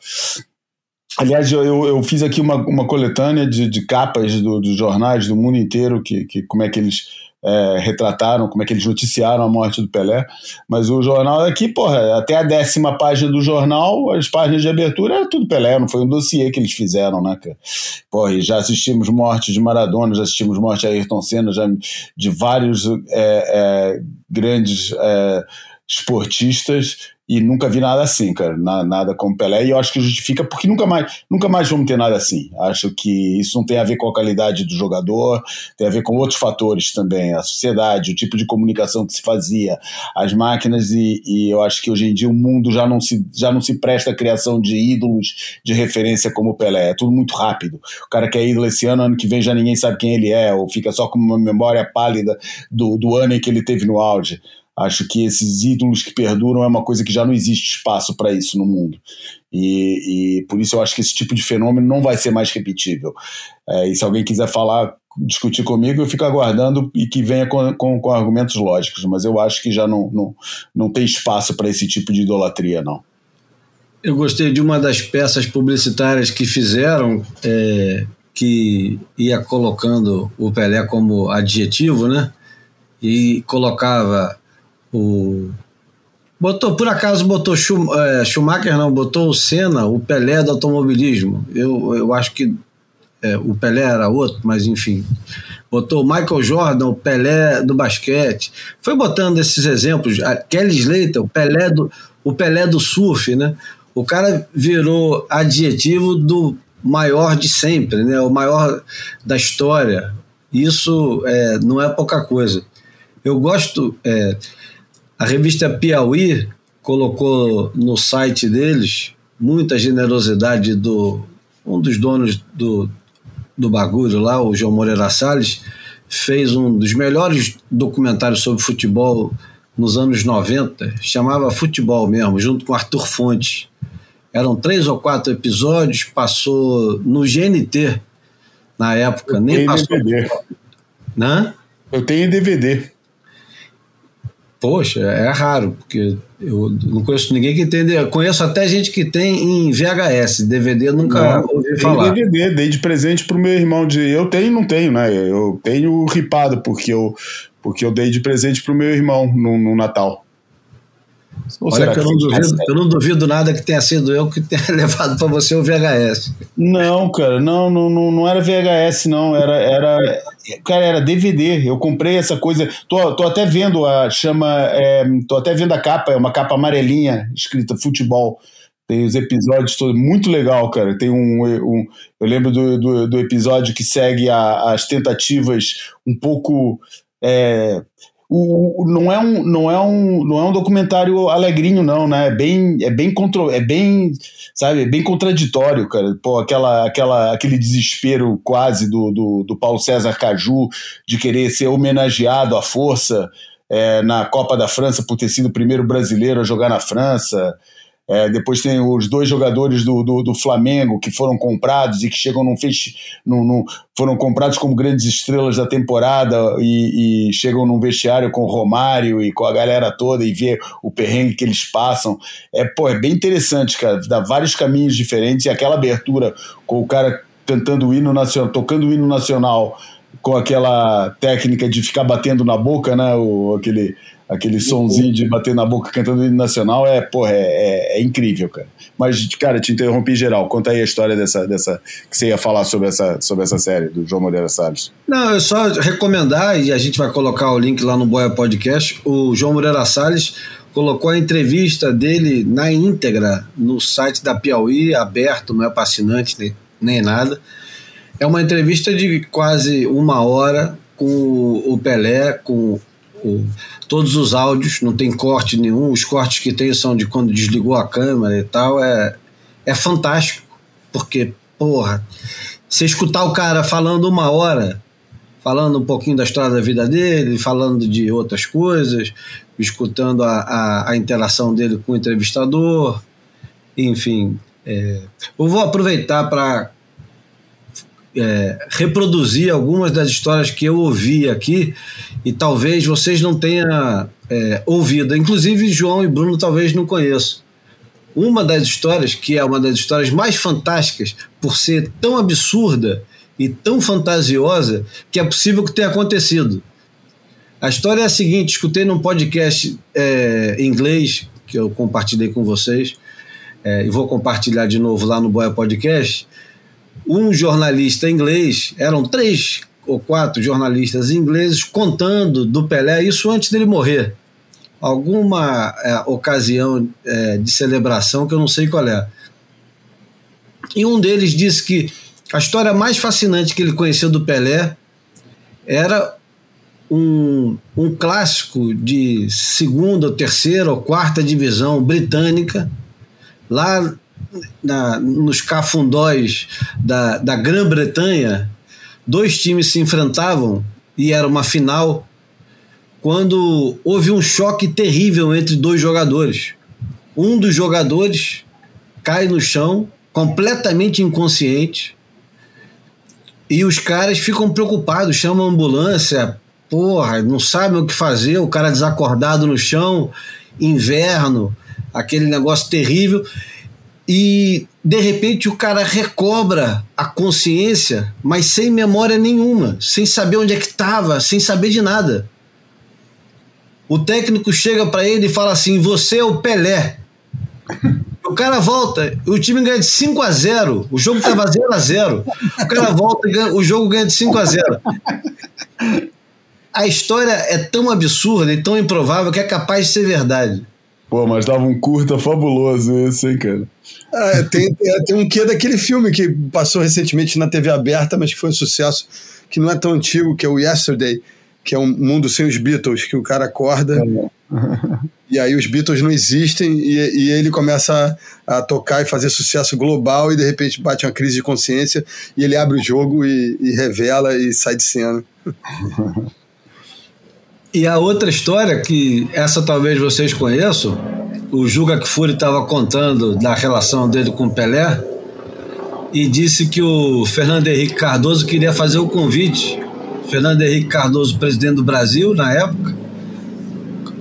Aliás, eu, eu fiz aqui uma, uma coletânea de, de capas do, dos jornais do mundo inteiro, que, que como é que eles é, retrataram, como é que eles noticiaram a morte do Pelé. Mas o jornal aqui, porra, até a décima página do jornal, as páginas de abertura era tudo Pelé, não foi um dossiê que eles fizeram, né? Porra, e já assistimos morte de Maradona, já assistimos morte de Ayrton Senna, já de vários é, é, grandes é, esportistas e nunca vi nada assim, cara, nada como Pelé, e eu acho que justifica porque nunca mais, nunca mais vamos ter nada assim. Acho que isso não tem a ver com a qualidade do jogador, tem a ver com outros fatores também, a sociedade, o tipo de comunicação que se fazia, as máquinas, e, e eu acho que hoje em dia o mundo já não, se, já não se presta a criação de ídolos de referência como Pelé, é tudo muito rápido. O cara que é ídolo esse ano, ano que vem já ninguém sabe quem ele é, ou fica só com uma memória pálida do, do ano em que ele teve no auge. Acho que esses ídolos que perduram é uma coisa que já não existe espaço para isso no mundo. E, e, por isso eu acho que esse tipo de fenômeno não vai ser mais repetível. É, e se alguém quiser falar, discutir comigo, eu fico aguardando e que venha com, com, com argumentos lógicos. Mas eu acho que já não, não, não tem espaço para esse tipo de idolatria, não. Eu gostei de uma das peças publicitárias que fizeram, é, que ia colocando o Pelé como adjetivo, né? E colocava o botou por acaso botou é, Schumacher não botou o Senna o Pelé do automobilismo. Eu, eu acho que é, o Pelé era outro mas enfim. Botou Michael Jordan o Pelé do basquete. Foi botando esses exemplos. Kelly Slater o Pelé do o Pelé do surf né? O cara virou adjetivo do maior de sempre né? O maior da história. Isso é, não é pouca coisa. Eu gosto é, a revista Piauí colocou no site deles muita generosidade do um dos donos do, do bagulho lá, o João Moreira Salles, fez um dos melhores documentários sobre futebol nos anos 90, chamava Futebol mesmo, junto com Arthur Fontes. Eram três ou quatro episódios, passou no GNT na época, Eu nem passou. DVD. Né? Eu tenho DVD. Poxa, é raro, porque eu não conheço ninguém que tem. Eu conheço até gente que tem em VHS, DVD eu nunca Não, ouvi falar. DVD, dei de presente pro meu irmão de. Eu tenho não tenho, né? Eu tenho ripado, porque eu, porque eu dei de presente pro meu irmão no, no Natal. Ou Olha será que eu não, de duvido, eu não duvido nada que tenha sido eu que tenha levado para você o VHS. Não, cara, não, não, não, não era VHS, não, era, era, cara, era DVD. Eu comprei essa coisa, tô, tô até vendo a chama, é, tô até vendo a capa, é uma capa amarelinha escrita futebol. Tem os episódios todos, muito legal, cara. Tem um, um eu lembro do, do, do episódio que segue a, as tentativas um pouco é, o, o- não é um não é um não é um documentário alegrinho não né? É bem é bem contro, é bem sabe é bem contraditório cara. Pô aquela aquela aquele desespero quase do, do, do Paulo César Caju de querer ser homenageado à força é, na Copa da França por ter sido o primeiro brasileiro a jogar na França é, depois tem os dois jogadores do, do, do Flamengo que foram comprados e que chegam num num, num- foram comprados como grandes estrelas da temporada e, e chegam num vestiário com o Romário e com a galera toda e vê o perrengue que eles passam. É, pô, é bem interessante, cara. Dá vários caminhos diferentes e aquela abertura com o cara cantando o hino nacional, tocando o hino nacional com aquela técnica de ficar batendo na boca, né? O, aquele, aquele sonzinho de bater na boca cantando o hino nacional é, porra, é, é, é incrível, cara. Mas, cara, te interrompi geral. Conta aí a história dessa, dessa que você ia falar sobre essa, sobre essa série do João Moreira Salles. Não, é só recomendar, e a gente vai colocar o link lá no Boia Podcast. O João Moreira Salles colocou a entrevista dele na íntegra no site da Piauí, aberto, não é para assinante nem, nem nada. É uma entrevista de quase uma hora com o Pelé, com o- todos os áudios, não tem corte nenhum. Os cortes que tem são de quando desligou a câmera e tal. É, é fantástico, porque, porra, você escutar o cara falando uma hora, falando um pouquinho da história da vida dele, falando de outras coisas, escutando a, a, a interação dele com o entrevistador, enfim. é, eu vou aproveitar para é, reproduzir algumas das histórias que eu ouvi aqui e talvez vocês não tenham é, ouvido. Inclusive, João e Bruno talvez não conheçam. uma das histórias, que é uma das histórias mais fantásticas, por ser tão absurda e tão fantasiosa, que é possível que tenha acontecido. A história é a seguinte: escutei num podcast é, em inglês, que eu compartilhei com vocês, é, e vou compartilhar de novo lá no Boia Podcast. Um jornalista inglês, eram três ou quatro jornalistas ingleses contando do Pelé, isso antes dele morrer alguma é, ocasião é, de celebração que eu não sei qual é. E um deles disse que a história mais fascinante que ele conheceu do Pelé era um, um clássico de segunda, terceira ou quarta divisão britânica, lá na, nos cafundóis da, da Grã-Bretanha, dois times se enfrentavam e era uma final quando houve um choque terrível entre dois jogadores. Um dos jogadores cai no chão, completamente inconsciente, e os caras ficam preocupados, chamam a ambulância, porra, não sabem o que fazer, o cara desacordado no chão, inverno, aquele negócio terrível. E de repente o cara recobra a consciência, mas sem memória nenhuma, sem saber onde é que estava, sem saber de nada. O técnico chega para ele e fala assim: Você é o Pelé. O cara volta, o time ganha de 5 a 0 O jogo tava 0 a 0 O cara volta ganha, o jogo ganha de 5 a 0 A história é tão absurda e tão improvável que é capaz de ser verdade. Pô, mas tava um curta fabuloso esse, hein, cara? É, tem, tem, tem um quê daquele filme que passou recentemente na TV aberta, mas que foi um sucesso, que não é tão antigo, que é o Yesterday que é um mundo sem os Beatles, que o cara acorda e aí os Beatles não existem e, e ele começa a, a, tocar e fazer sucesso global e de repente bate uma crise de consciência e ele abre o jogo e, e revela e sai de cena. E a outra história, que essa talvez vocês conheçam, o Juga Kfouri estava contando da relação dele com o Pelé e disse que o Fernando Henrique Cardoso queria fazer o convite Fernando Henrique Cardoso, presidente do Brasil na época.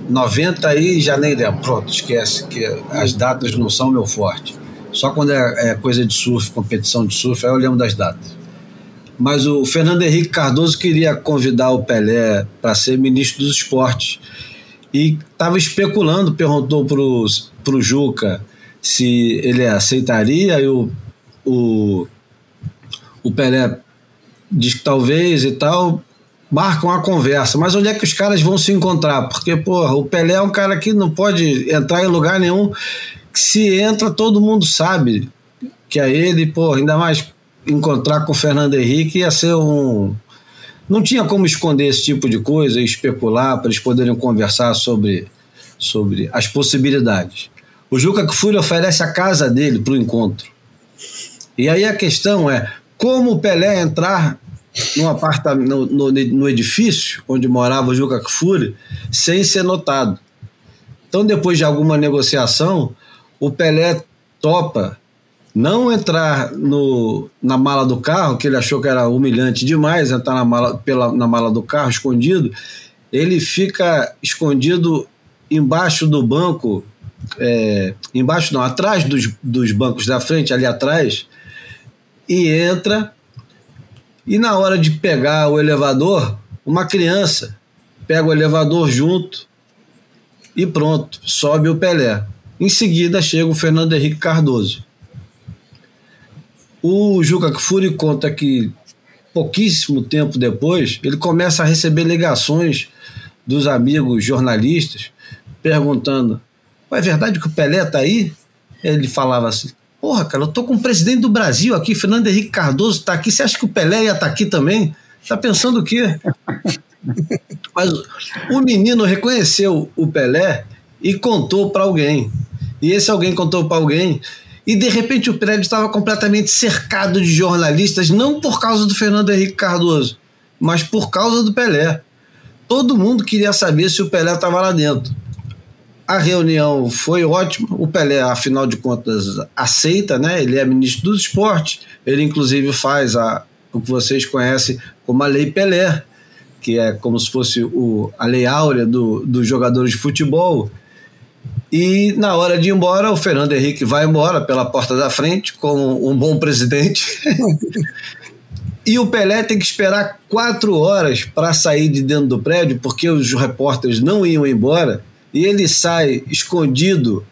90 aí já nem lembro. Pronto, esquece que as datas não são meu forte. Só quando é, é coisa de surf, competição de surf, aí eu lembro das datas. Mas o Fernando Henrique Cardoso queria convidar o Pelé para ser ministro dos esportes. E estava especulando, perguntou para o Juca se ele aceitaria, e o, o, o Pelé diz que talvez e tal, marcam a conversa. Mas onde é que os caras vão se encontrar? Porque, porra, o Pelé é um cara que não pode entrar em lugar nenhum. Se entra, todo mundo sabe que é ele, porra, ainda mais encontrar com o Fernando Henrique ia ser um. Não tinha como esconder esse tipo de coisa e especular para eles poderem conversar sobre, sobre as possibilidades. O Juca Kfouri oferece a casa dele para o encontro. E aí a questão é: como o Pelé entrar no, apartamento, no, no, no edifício onde morava o Juca Kfouri sem ser notado. Então, depois de alguma negociação, o Pelé topa não entrar no, na mala do carro, que ele achou que era humilhante demais entrar na mala, pela, na mala do carro escondido, ele fica escondido embaixo do banco, é, embaixo não, atrás dos, dos bancos da frente, ali atrás, e entra. E na hora de pegar o elevador, uma criança pega o elevador junto e pronto, sobe o Pelé. Em seguida chega o Fernando Henrique Cardoso. O Juca Kfouri conta que pouquíssimo tempo depois, ele começa a receber ligações dos amigos jornalistas perguntando: é verdade que o Pelé está aí? Ele falava assim: Porra, cara, eu tô com o presidente do Brasil aqui, Fernando Henrique Cardoso tá aqui. Você acha que o Pelé ia estar tá aqui também? Tá pensando o quê? Mas o menino reconheceu o Pelé e contou para alguém. E esse alguém contou para alguém. E de repente o prédio estava completamente cercado de jornalistas, não por causa do Fernando Henrique Cardoso, mas por causa do Pelé. Todo mundo queria saber se o Pelé estava lá dentro. A reunião foi ótima. O Pelé, afinal de contas, aceita, né? Ele é ministro do esporte. Ele, inclusive, faz a, o que vocês conhecem como a Lei Pelé, que é como se fosse o, a lei áurea do, dos jogadores de futebol. E na hora de ir embora, o Fernando Henrique vai embora pela porta da frente, como um bom presidente. e o Pelé tem que esperar quatro horas para sair de dentro do prédio, porque os repórteres não iam embora. E ele sai escondido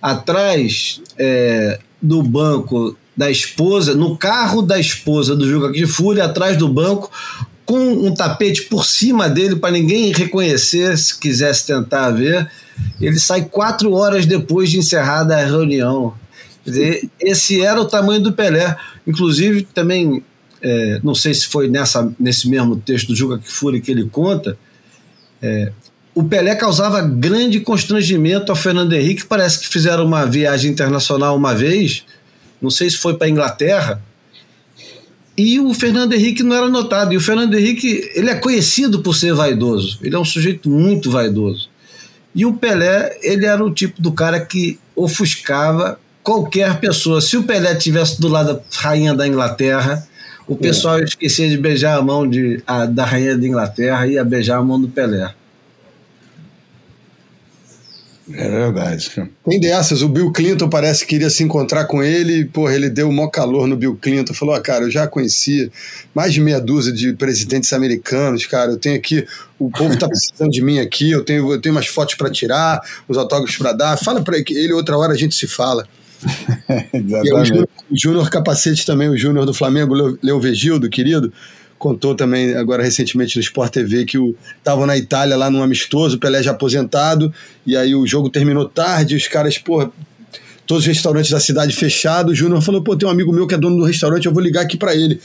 atrás é, do banco da esposa, no carro da esposa do Juca Kfouri, atrás do banco, com um tapete por cima dele para ninguém reconhecer se quisesse tentar ver. Ele sai quatro horas depois de encerrada a reunião. Quer dizer, esse era o tamanho do Pelé. Inclusive, também, é, não sei se foi nessa, nesse mesmo texto do Juca Kfouri que ele conta, é, o Pelé causava grande constrangimento ao Fernando Henrique. Parece que fizeram uma viagem internacional uma vez, não sei se foi para a Inglaterra, e o Fernando Henrique não era notado. E o Fernando Henrique, ele é conhecido por ser vaidoso. Ele é um sujeito muito vaidoso. E o Pelé, ele era o tipo do cara que ofuscava qualquer pessoa. Se o Pelé tivesse do lado da rainha da Inglaterra, o pessoal é. esquecia de beijar a mão de, a, da rainha da Inglaterra e ia beijar a mão do Pelé. É verdade. Tem dessas. O Bill Clinton parece que queria se encontrar com ele. Porra, ele deu o maior calor no Bill Clinton. Falou: ah, cara, eu já conhecia mais de meia dúzia de presidentes americanos, cara. Eu tenho aqui. O povo tá precisando de mim aqui. Eu tenho, eu tenho umas fotos para tirar, os autógrafos para dar. Fala para ele, outra hora a gente se fala. e o Júnior Capacete também, o Júnior do Flamengo, Leo Vegildo, querido contou também agora recentemente no Sport TV que estavam na Itália lá num amistoso, o Pelé já aposentado, e aí o jogo terminou tarde, os caras, porra, todos os restaurantes da cidade fechados, o Júnior falou, pô, tem um amigo meu que é dono do restaurante, eu vou ligar aqui para ele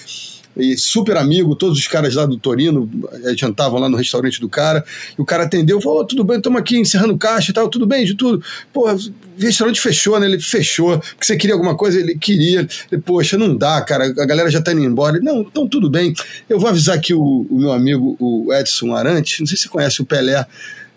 e super amigo, todos os caras lá do Torino eh, jantavam lá no restaurante do cara, e o cara atendeu, falou, oh, tudo bem, estamos aqui encerrando caixa e tal, tudo bem, de tudo. Pô, o restaurante fechou, né? Ele fechou, porque você queria alguma coisa, ele queria. Ele, Poxa, não dá, cara, a galera já tá indo embora. Ele, não, então tudo bem. Eu vou avisar aqui o, o meu amigo, o Edson Arante, não sei se você conhece o Pelé,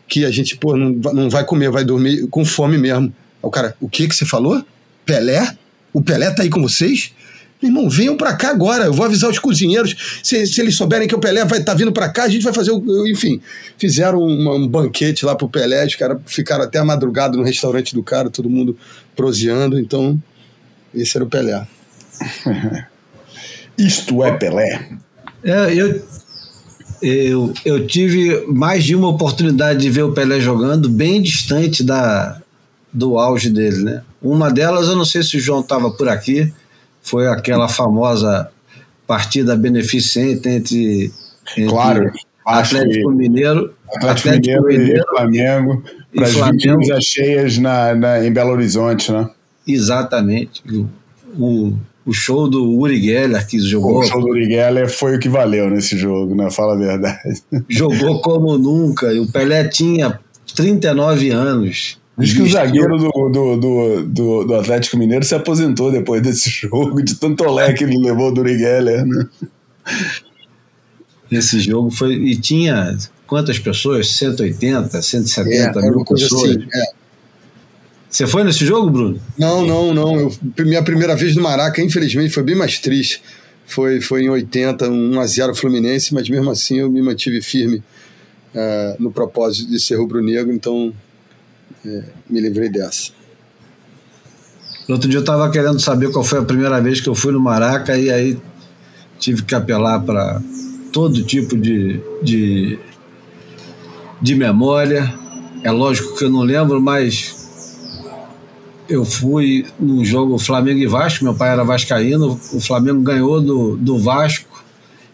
que a gente, pô, não, não vai comer, vai dormir com fome mesmo. O cara, o que que você falou? Pelé? O Pelé tá aí com vocês? Irmão, venham para cá agora. Eu vou avisar os cozinheiros. Se, se eles souberem que o Pelé vai estar tá vindo para cá, a gente vai fazer o. Enfim, fizeram um, um banquete lá pro Pelé. Os caras ficaram até a madrugada no restaurante do cara, todo mundo proseando. Então, esse era o Pelé. Isto é Pelé. É, eu, eu, eu tive mais de uma oportunidade de ver o Pelé jogando, bem distante da, do auge dele, né? Uma delas, eu não sei se o João estava por aqui foi aquela famosa partida beneficente entre, entre claro, Atlético Mineiro, Atlético, Atlético Mineiro, Mineiro e Flamengo, para as cheias na, na, em Belo Horizonte, né? Exatamente. O, o show do Uri Geller que jogou. O show do Uri Geller foi o que valeu nesse jogo, né? Fala a verdade. Jogou como nunca. E o Pelé tinha 39 anos. Diz que o zagueiro do, do, do, do, do Atlético Mineiro se aposentou depois desse jogo, de tanto olé que ele levou do Uri Geller, né? Esse jogo foi. E tinha quantas pessoas? 180, 170 é, mil pessoas. Assim, é. Você foi nesse jogo, Bruno? Não, não, não. Eu, minha primeira vez no Maraca, infelizmente, foi bem mais triste. Foi, foi em 80, 1 a 0 Fluminense, mas mesmo assim eu me mantive firme uh, no propósito de ser rubro-negro, então é, me livrei dessa. Outro dia eu estava querendo saber qual foi a primeira vez que eu fui no Maraca e aí tive que apelar para todo tipo de, de, de memória. É lógico que eu não lembro, mas eu fui num jogo Flamengo e Vasco, meu pai era vascaíno, o Flamengo ganhou do, do Vasco,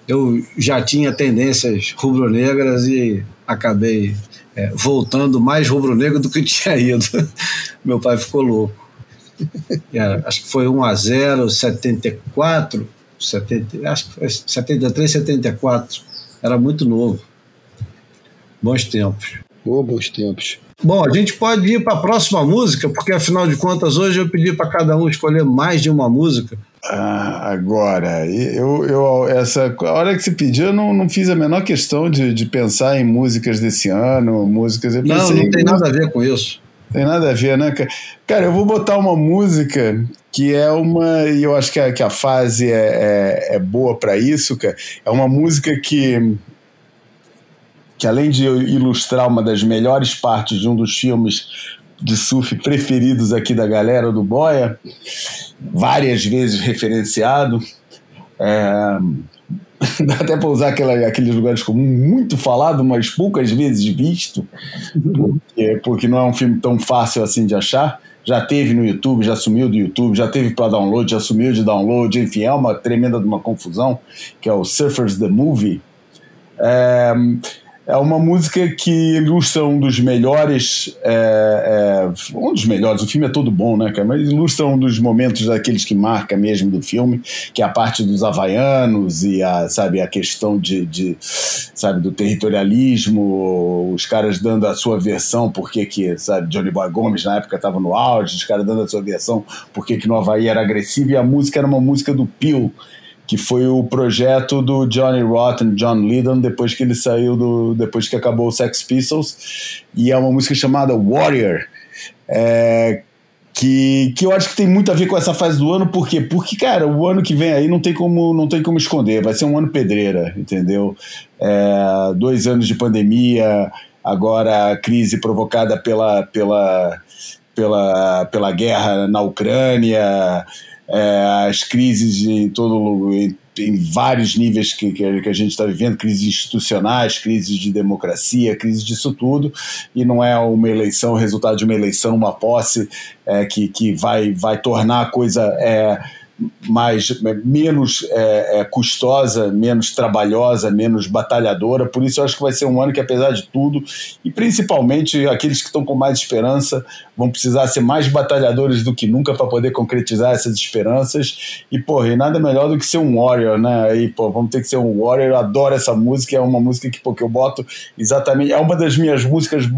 eu já tinha tendências rubro-negras e acabei é, voltando mais rubro-negro do que tinha ido. Meu pai ficou louco. É, acho que foi 1 a 0 74, 70, acho que foi 73, 74. Era muito novo. Bons tempos. Oh, bons tempos. Bom, a gente pode ir para a próxima música, porque afinal de contas, hoje eu pedi para cada um escolher mais de uma música. Ah, agora, eu, eu, essa, a hora que você pediu, eu não, não fiz a menor questão de, de pensar em músicas desse ano, músicas. não, não tem nada a ver com isso. Tem nada a ver, né, cara? Cara, eu vou botar uma música que é uma. E eu acho que a, que a fase é, é, é boa para isso, cara. É uma música que. Que além de ilustrar uma das melhores partes de um dos filmes de surf preferidos aqui da galera do Boia, várias vezes referenciado. É, dá até para usar aquela, aqueles lugares comuns, muito falado, mas poucas vezes visto, porque, porque não é um filme tão fácil assim de achar. Já teve no YouTube, já sumiu do YouTube, já teve para download, já sumiu de download, enfim, é uma tremenda de uma confusão, que é o Surfers the Movie. É, é uma música que ilustra um dos melhores. É, é, um dos melhores, o filme é todo bom, né, cara? Mas ilustra um dos momentos daqueles que marca mesmo do filme, que é a parte dos havaianos e a, sabe, a questão de, de sabe, do territorialismo, os caras dando a sua versão, porque que, sabe, Johnny Boy Gomes na época estava no auge, os caras dando a sua versão, porque que no Havaí era agressivo, e a música era uma música do Peel que foi o projeto do Johnny Rotten, John Lydon, depois que ele saiu do, depois que acabou o Sex Pistols, e é uma música chamada Warrior, é, que, que eu acho que tem muito a ver com essa fase do ano, por quê? Porque, cara, o ano que vem aí não tem como, não tem como esconder, vai ser um ano pedreira, entendeu? É, dois anos de pandemia, agora a crise provocada pela, pela, pela, pela guerra na Ucrânia, é, as crises em todo em, em vários níveis que, que a gente está vivendo, crises institucionais, crises de democracia, crises disso tudo, e não é uma eleição, o resultado de uma eleição, uma posse é, que, que vai, vai tornar a coisa é, mais menos é, é, custosa, menos trabalhosa, menos batalhadora. Por isso eu acho que vai ser um ano que, apesar de tudo, e principalmente aqueles que estão com mais esperança, vão precisar ser mais batalhadores do que nunca para poder concretizar essas esperanças. E, porra, e nada melhor do que ser um Warrior, né? E, pô, vamos ter que ser um Warrior. Eu adoro essa música, é uma música que, pô, que eu boto exatamente. É uma das minhas músicas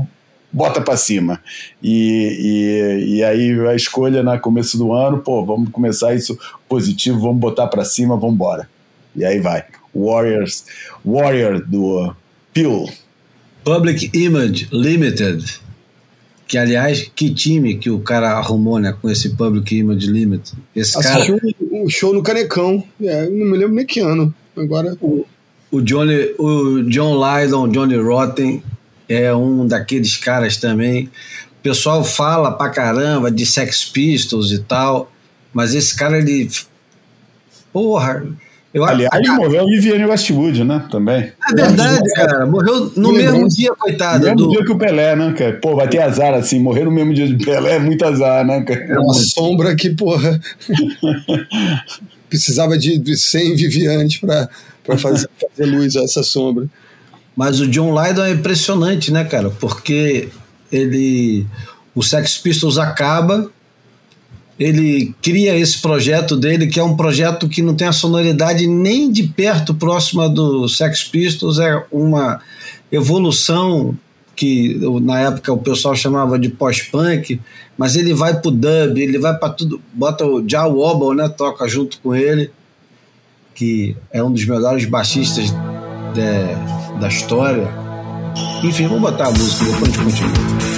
bota para cima. E, e, e, aí a escolha no começo do ano, pô, vamos começar isso positivo, vamos botar para cima, vamos embora. E aí vai. Warriors, Warrior do Peel. Public Image Limited. Que, aliás, que time que o cara arrumou, né, com esse Public Image Limited. Esse Assistiu cara... um show no Canecão, é, não me lembro nem que ano. Agora... O, o, Johnny, o John Lydon, Johnny Rotten, é um daqueles caras também. O pessoal fala pra caramba de Sex Pistols e tal, mas esse cara, ele. Porra. Eu, Aliás, ele morreu o Viviane Westwood, né? Também. É verdade, cara. Morreu no mesmo dia, coitado. No mesmo do... dia que o Pelé, né, cara? Pô, vai ter azar assim. Morrer no mesmo dia do Pelé é muito azar, né, cara? É uma sombra que, porra. precisava de, de 100 Vivianes para fazer, fazer luz a essa sombra. Mas o John Lydon é impressionante, né, cara? Porque ele. O Sex Pistols acaba, ele cria esse projeto dele, que é um projeto que não tem a sonoridade nem de perto próxima do Sex Pistols, é uma evolução que na época o pessoal chamava de pós-punk, mas ele vai pro dub, ele vai para tudo, bota o Ja Wobble, né, toca junto com ele, que é um dos melhores baixistas de, da história. Enfim, vamos botar a música depois a gente continua.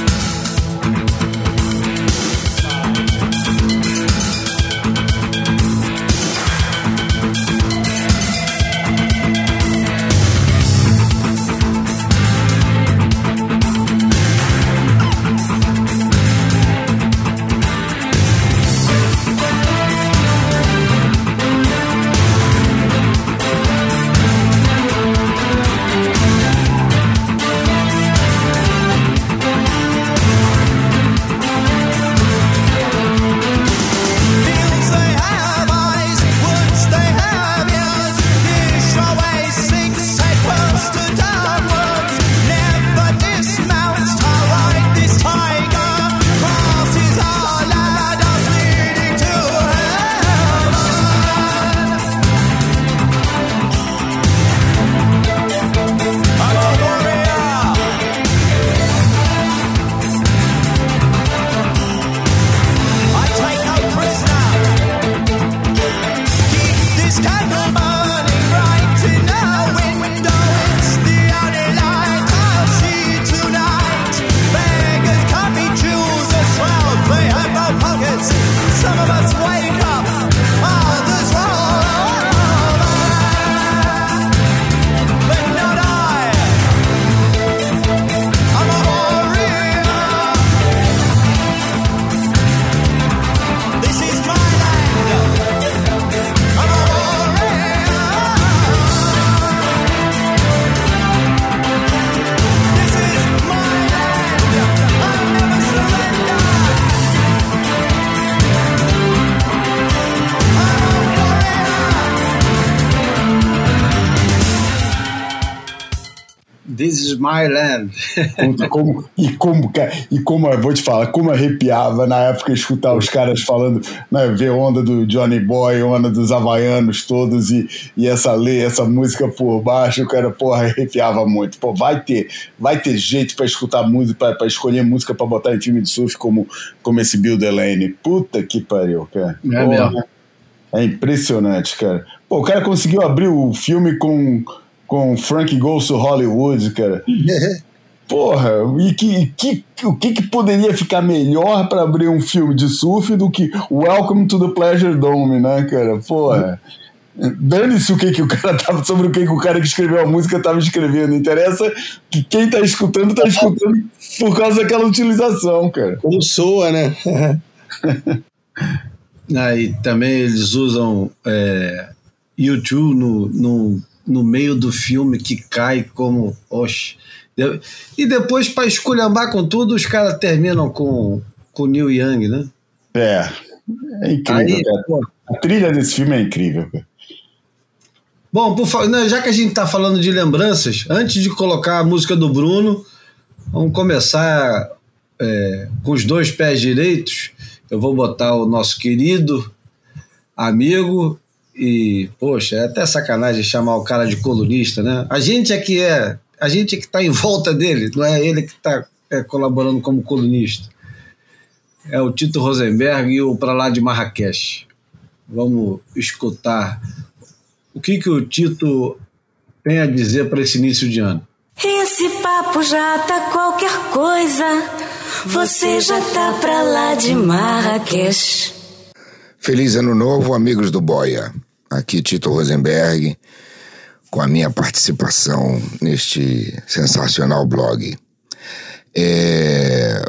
My land. Puta, como, e como, e como, vou te falar, como arrepiava na época escutar os caras falando, né, ver onda do Johnny Boy, onda dos havaianos todos e, e essa lei, essa música por baixo, cara, porra, arrepiava muito. Pô, vai ter, vai ter jeito para escutar música, para escolher música para botar em filme de surf como, como esse Bill Delaney. Puta que pariu, cara. É Porra, mesmo. É impressionante, cara. Pô, o cara conseguiu abrir o filme com, com Frank Goes to Hollywood, cara. Porra, e que, que, o que, que poderia ficar melhor para abrir um filme de surf do que Welcome to the Pleasure Dome, né, cara? Porra. Dane-se o que, que o cara tava, sobre o que, que o cara que escreveu a música estava escrevendo. Interessa que quem tá escutando tá escutando por causa daquela utilização, cara. Como soa, né? Aí também eles usam é, YouTube no, no, no meio do filme que cai como. Oxe. E depois, para esculhambar com tudo, os caras terminam com com Neil Young, né? É. É incrível, Aí, A trilha desse filme é incrível, cara. Bom, por fa- né, já que a gente está falando de lembranças, antes de colocar a música do Bruno, vamos começar é, com os dois pés direitos. Eu vou botar o nosso querido amigo e, poxa, é até sacanagem chamar o cara de colunista, né? A gente é que é, a gente é que está em volta dele, não é ele que está colaborando como colunista. É o Tito Rosenberg e o Pra Lá de Marrakech. Vamos escutar o que, que o Tito tem a dizer para esse início de ano. Esse papo já tá qualquer coisa. Você já tá pra lá de Marrakech. Feliz Ano Novo, amigos do Boia. Aqui Tito Rosenberg, com a minha participação neste sensacional blog. É,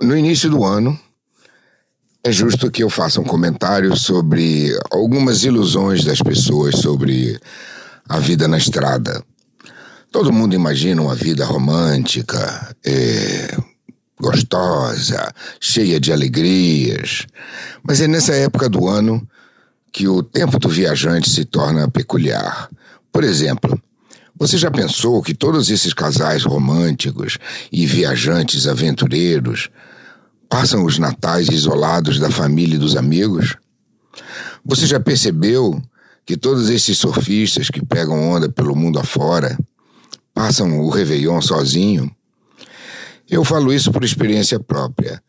No início do ano, é justo que eu faça um comentário sobre algumas ilusões das pessoas sobre a vida na estrada. Todo mundo imagina uma vida romântica, é, gostosa, cheia de alegrias. Mas é nessa época do ano que o tempo do viajante se torna peculiar. Por exemplo, você já pensou que todos esses casais românticos e viajantes aventureiros passam os natais isolados da família e dos amigos? Você já percebeu que todos esses surfistas que pegam onda pelo mundo afora passam o Réveillon sozinho? Eu falo isso por experiência própria.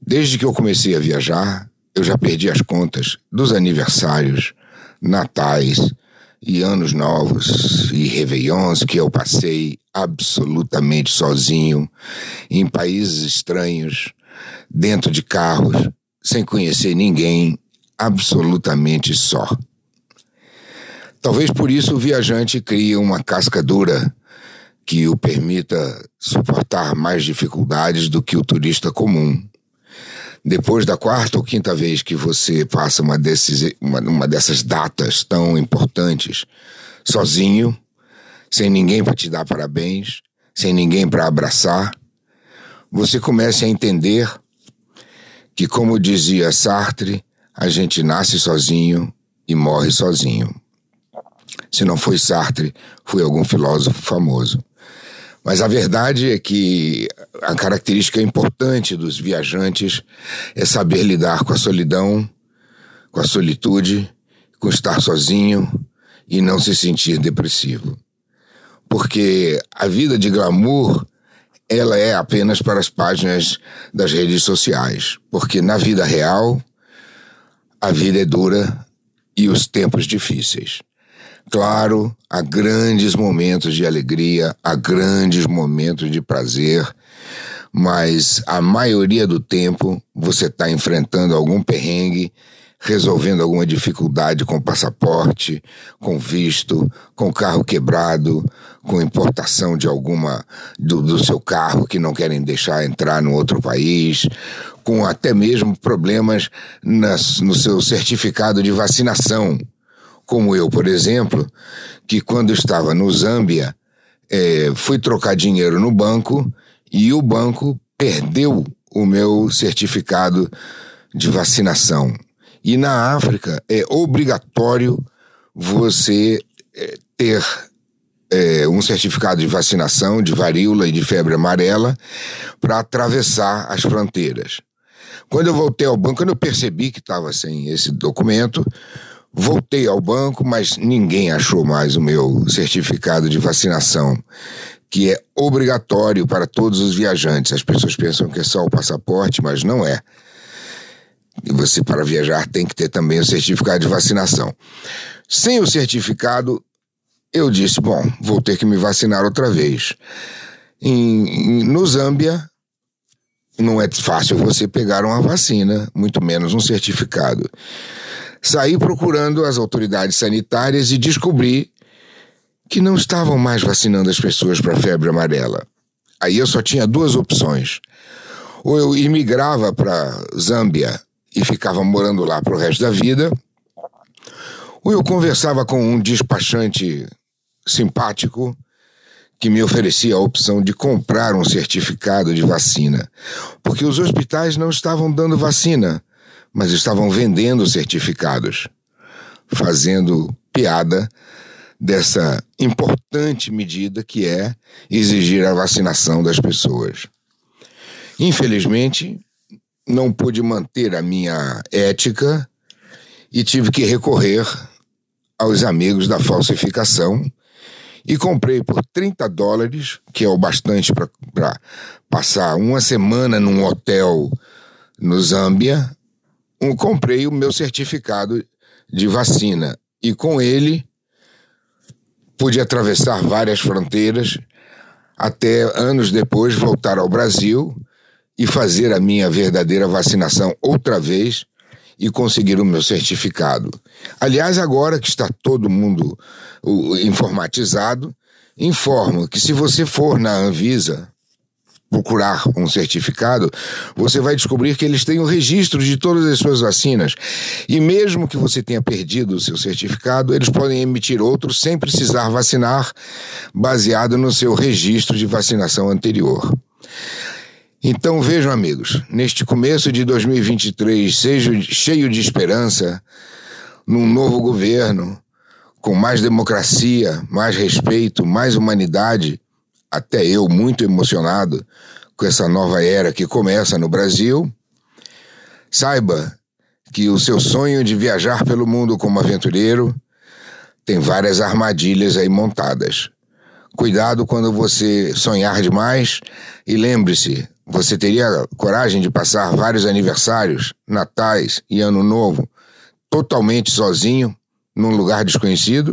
Desde que eu comecei a viajar, eu já perdi as contas dos aniversários, natais e anos novos e réveillons que eu passei absolutamente sozinho, em países estranhos, dentro de carros, sem conhecer ninguém, absolutamente só. Talvez por isso o viajante crie uma casca dura que o permita suportar mais dificuldades do que o turista comum. Depois da quarta ou quinta vez que você passa uma, desses, uma, uma dessas datas tão importantes sozinho, sem ninguém para te dar parabéns, sem ninguém para abraçar, você começa a entender que, como dizia Sartre, a gente nasce sozinho e morre sozinho. Se não foi Sartre, foi algum filósofo famoso. Mas a verdade é que a característica importante dos viajantes é saber lidar com a solidão, com a solitude, com estar sozinho e não se sentir depressivo. Porque a vida de glamour, ela é apenas para as páginas das redes sociais. Porque na vida real, a vida é dura e os tempos difíceis. Claro, há grandes momentos de alegria, há grandes momentos de prazer, mas a maioria do tempo você está enfrentando algum perrengue, resolvendo alguma dificuldade com passaporte, com visto, com carro quebrado, com importação de alguma do, do seu carro que não querem deixar entrar no outro país, com até mesmo problemas nas, no seu certificado de vacinação como eu, por exemplo, que quando estava no Zâmbia, é, fui trocar dinheiro no banco e o banco perdeu o meu certificado de vacinação. E na África é obrigatório você é, ter é, um certificado de vacinação de varíola e de febre amarela para atravessar as fronteiras. Quando eu voltei ao banco, quando eu percebi que estava sem esse documento, voltei ao banco, mas ninguém achou mais o meu certificado de vacinação, que é obrigatório para todos os viajantes. As pessoas pensam que é só o passaporte, mas não é. E você, para viajar, tem que ter também o certificado de vacinação. Sem o certificado, eu disse: bom, vou ter que me vacinar outra vez. Em, em, no Zâmbia, não é fácil você pegar uma vacina, muito menos um certificado. Saí procurando as autoridades sanitárias e descobri que não estavam mais vacinando as pessoas para febre amarela. Aí eu só tinha duas opções. Ou eu imigrava para Zâmbia e ficava morando lá para o resto da vida, ou eu conversava com um despachante simpático que me oferecia a opção de comprar um certificado de vacina, porque os hospitais não estavam dando vacina, mas estavam vendendo certificados, fazendo piada dessa importante medida que é exigir a vacinação das pessoas. Infelizmente, não pude manter a minha ética e tive que recorrer aos amigos da falsificação e comprei por 30 dólares, que é o bastante para passar uma semana num hotel no Zâmbia, um, comprei o meu certificado de vacina e com ele pude atravessar várias fronteiras até anos depois voltar ao Brasil e fazer a minha verdadeira vacinação outra vez e conseguir o meu certificado. Aliás, agora que está todo mundo informatizado, informo que se você for na Anvisa procurar um certificado, você vai descobrir que eles têm o registro de todas as suas vacinas. E mesmo que você tenha perdido o seu certificado, eles podem emitir outro sem precisar vacinar, baseado no seu registro de vacinação anterior. Então vejam, amigos, neste começo de 2023, seja cheio de esperança, num novo governo, com mais democracia, mais respeito, mais humanidade, até eu muito emocionado com essa nova era que começa no Brasil. Saiba que o seu sonho de viajar pelo mundo como aventureiro tem várias armadilhas aí montadas. Cuidado quando você sonhar demais e lembre-se, você teria coragem de passar vários aniversários, natais e ano novo totalmente sozinho num lugar desconhecido?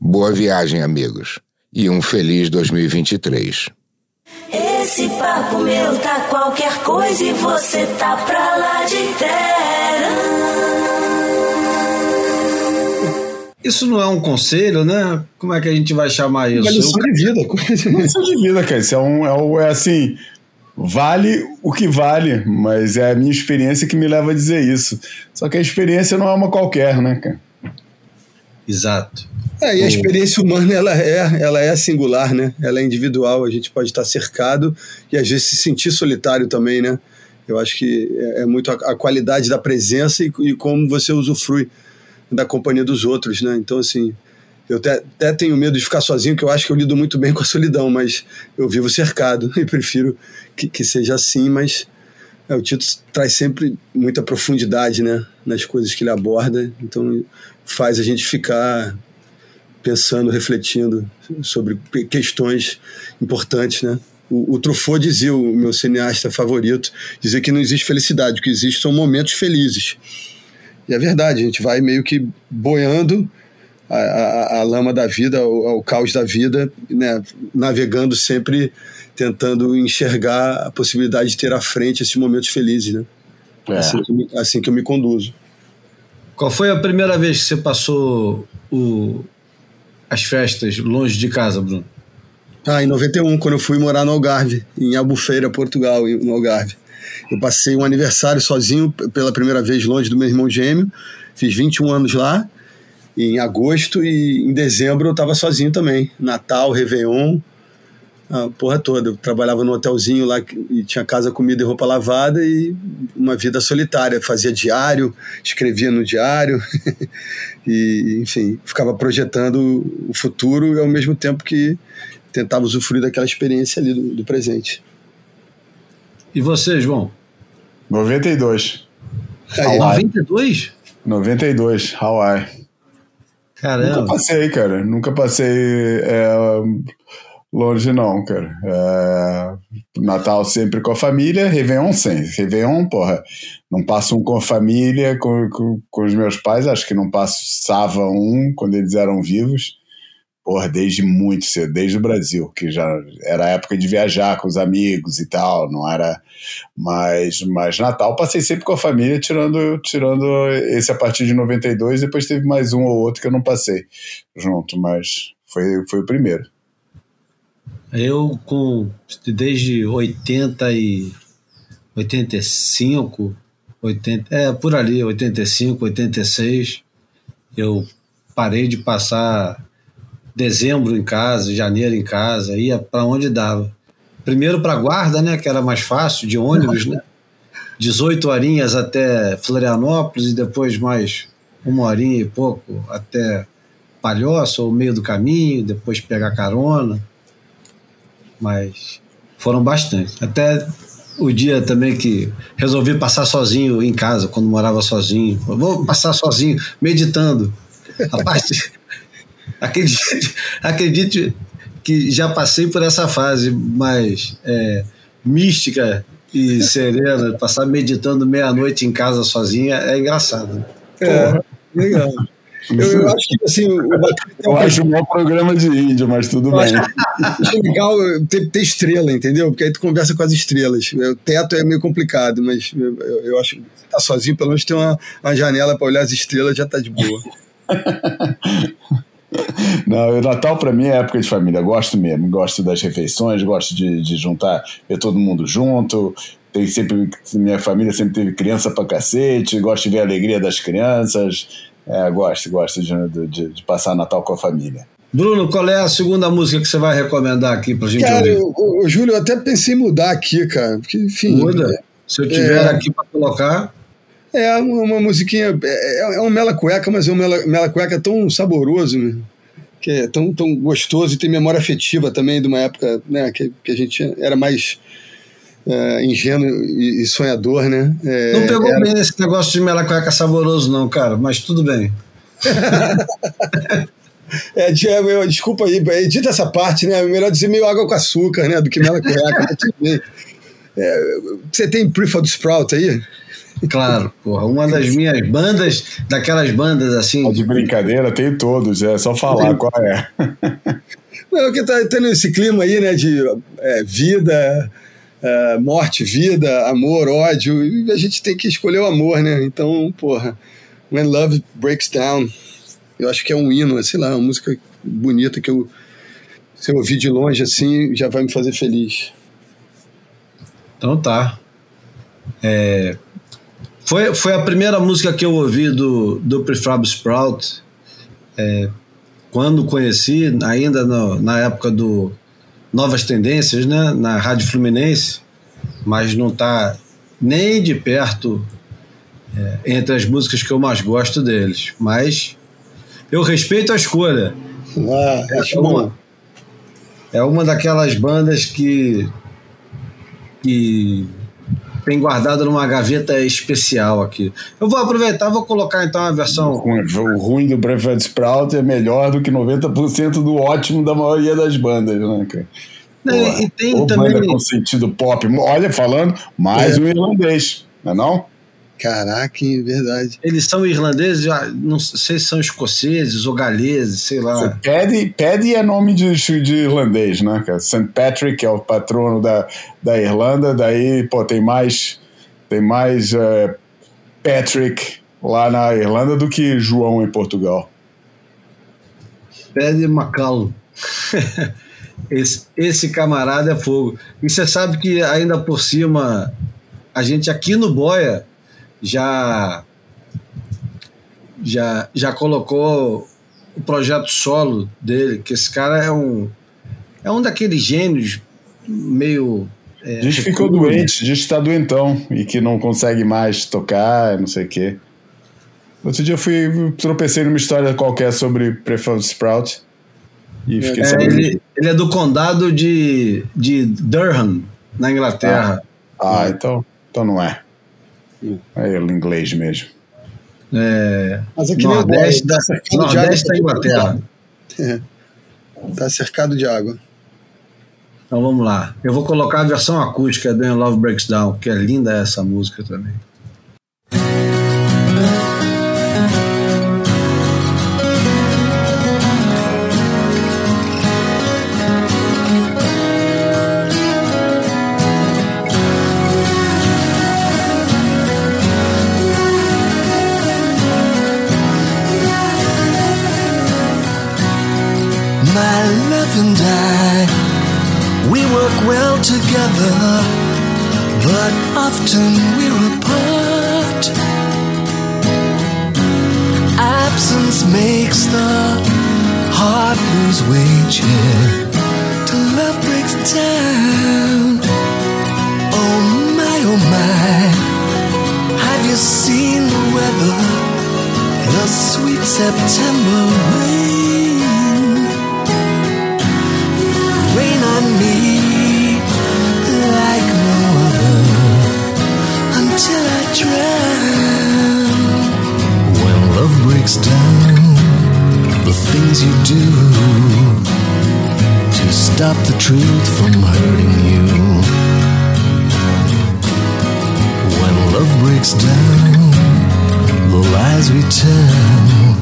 Boa viagem, amigos, e um feliz 2023. Esse papo meu tá qualquer coisa e você tá pra lá de terra. Isso não é um conselho, né? Como é que a gente vai chamar isso? Uma lição de vida. Lição de vida, cara. Isso é, um, é, um, é assim. Vale o que vale, mas é a minha experiência que me leva a dizer isso. Só que a experiência não é uma qualquer, né, cara? Exato. É, e a experiência humana ela é, ela é singular, né? Ela é individual. A gente pode estar cercado e às vezes se sentir solitário também, né? Eu acho que é, é muito a, a, qualidade da presença e, e, como você usufrui da companhia dos outros, né? Então, assim, eu até, até, tenho medo de ficar sozinho, que eu acho que eu lido muito bem com a solidão, mas eu vivo cercado e prefiro que, que seja assim, mas é, o Tito traz sempre muita profundidade né, nas coisas que ele aborda, então faz a gente ficar pensando, refletindo sobre questões importantes, né? O, o Truffaut dizia, o meu cineasta favorito, dizia que não existe felicidade, o que existe são momentos felizes. E é verdade, a gente vai meio que boiando a, a, a lama da vida, o, o, caos da vida, né, navegando sempre tentando enxergar a possibilidade de ter à frente esses momentos felizes, né? É. Assim, que assim que eu me conduzo. Qual foi a primeira vez que você passou o, as festas longe de casa, Bruno? Ah, em 91, quando eu fui morar no Algarve, em Albufeira, Portugal, no Algarve. Eu passei um aniversário sozinho pela primeira vez longe do meu irmão gêmeo, fiz 21 anos lá, em agosto e em dezembro eu estava sozinho também. Natal, Réveillon, a porra toda. Eu trabalhava num hotelzinho lá que- e tinha casa, comida e roupa lavada e uma vida solitária. Fazia diário, escrevia no diário e, enfim, ficava projetando o futuro e ao mesmo tempo que tentava usufruir daquela experiência ali do, do presente. E você, João? 92. Aí, Hawaii. 92? 92, Hawaii. Nunca Caramba. passei, cara. Nunca passei é, longe, não, cara. É, Natal sempre com a família, Réveillon sem. Réveillon, porra, não passo um com a família, com, com, com os meus pais, acho que não passava um quando eles eram vivos. Porra, desde muito cedo, desde o Brasil, que já era época de viajar com os amigos e tal, não era. Mas, mas Natal passei sempre com a família, tirando, tirando esse a partir de 92, depois teve mais um ou outro que eu não passei junto, mas foi, foi o primeiro. Eu com desde 80 e 85, 80, é por ali, 85, 86, eu parei de passar dezembro em casa, janeiro em casa, ia para onde dava. Primeiro para guarda, né, que era mais fácil, de ônibus, né? 18 horinhas até Florianópolis e depois mais uma horinha e pouco até Palhoça, ou meio do caminho, depois pegar carona mas foram bastante. Até o dia também que resolvi passar sozinho em casa, quando morava sozinho. Vou passar sozinho, meditando. Rapaz, acredite, acredite que já passei por essa fase mais é, mística e serena, passar meditando meia-noite em casa sozinha é engraçado. né? É, legal. Eu, eu acho que assim, é Eu acho um bom programa de índio, mas tudo Eu bem. acho legal ter, ter estrela, entendeu? Porque aí tu conversa com as estrelas. O teto é meio complicado, mas eu, eu acho que tá sozinho, pelo menos tem uma, uma janela para olhar as estrelas, já tá de boa. Não, o Natal para mim é época de família. Gosto mesmo, gosto das refeições, gosto de, de juntar, ver todo mundo junto. Tem sempre, minha família sempre teve criança pra cacete, gosto de ver a alegria das crianças. É, gosto, gosto de, de, de passar Natal com a família. Bruno, qual é a segunda música que você vai recomendar aqui pra gente Cara, ouvir? o, Júlio, eu até pensei em mudar aqui, cara. Porque, enfim. Muda. Se eu tiver É. aqui para colocar, É uma, uma musiquinha. É, é um mela cueca, mas é um mela, mela cueca tão saboroso, né? que é tão, tão gostoso e tem memória afetiva também de uma época né, que, que a gente era mais é, ingênuo e, e sonhador, né? É, não pegou era- bem esse negócio de mela cueca saboroso, não, cara, mas tudo bem. É, Diego, eu- desculpa aí, edita essa parte, né? Melhor dizer meio água com açúcar, né? Do que mela cueca, mas tudo bem. É, você tem Prefab Sprout aí? Claro, porra, uma das minhas bandas, daquelas bandas assim. De brincadeira, tem todos, é só falar qual é. Não, que tá tendo esse clima aí, né? De é, vida, é, morte, vida, amor, ódio. E a gente tem que escolher o amor, né? Então, porra, When Love Breaks Down. Eu acho que é um hino, sei lá, uma música bonita que eu, se eu ouvir de longe assim, já vai me fazer feliz. Então tá. É, foi, foi a primeira música que eu ouvi do, do Prefab Sprout. é, quando conheci, ainda no- na época do Novas Tendências, né, na Rádio Fluminense, mas não está nem de perto é, entre as músicas que eu mais gosto deles. Mas eu respeito a escolha. Ah, acho bom. É uma daquelas bandas que, que tem guardado numa gaveta especial aqui. Eu vou aproveitar, vou colocar então a versão. O ruim do Breakfast Sprout é melhor do que 90% do ótimo da maioria das bandas, né, cara? Né, e tem também. banda com sentido pop. Olha, falando, mais É. um irlandês, não é não? Caraca, é verdade. Eles são irlandeses, já não sei se são escoceses ou galeses, sei lá. Paddy, Paddy é nome de, de irlandês, né, cara? St. Patrick é o patrono da, da Irlanda, daí, pô, tem mais, tem mais eh, Patrick lá na Irlanda do que João em Portugal. Paddy McCallum. esse, esse camarada é fogo. E você sabe que ainda por cima, a gente aqui no Boia já já, já colocou o projeto solo dele, que esse cara é um é um daqueles gênios meio. É, Diz que ficou doente, diz que está doentão e que não consegue mais tocar, não sei o quê. Outro dia eu fui, tropecei numa história qualquer sobre Prefab Sprout e fiquei É, sabendo. ele, ele é do condado de, de Durham, na Inglaterra. Ah, então, então não é. É ele inglês mesmo. É, Mas é que nem o Nordeste, Boy, da, tá cercado de Nordeste da água. Inglaterra. Tá cercado de água. Então vamos lá. Eu vou colocar a versão acústica do When Love Breaks Down, que é linda essa música também. My love and I, we work well together, but often we're apart. Absence makes the heart lose weight, yeah. Till love breaks down. Oh my, oh my, have you seen the weather? The sweet September rain breaks down, the things you do to stop the truth from hurting you. When love breaks down, the lies we tell,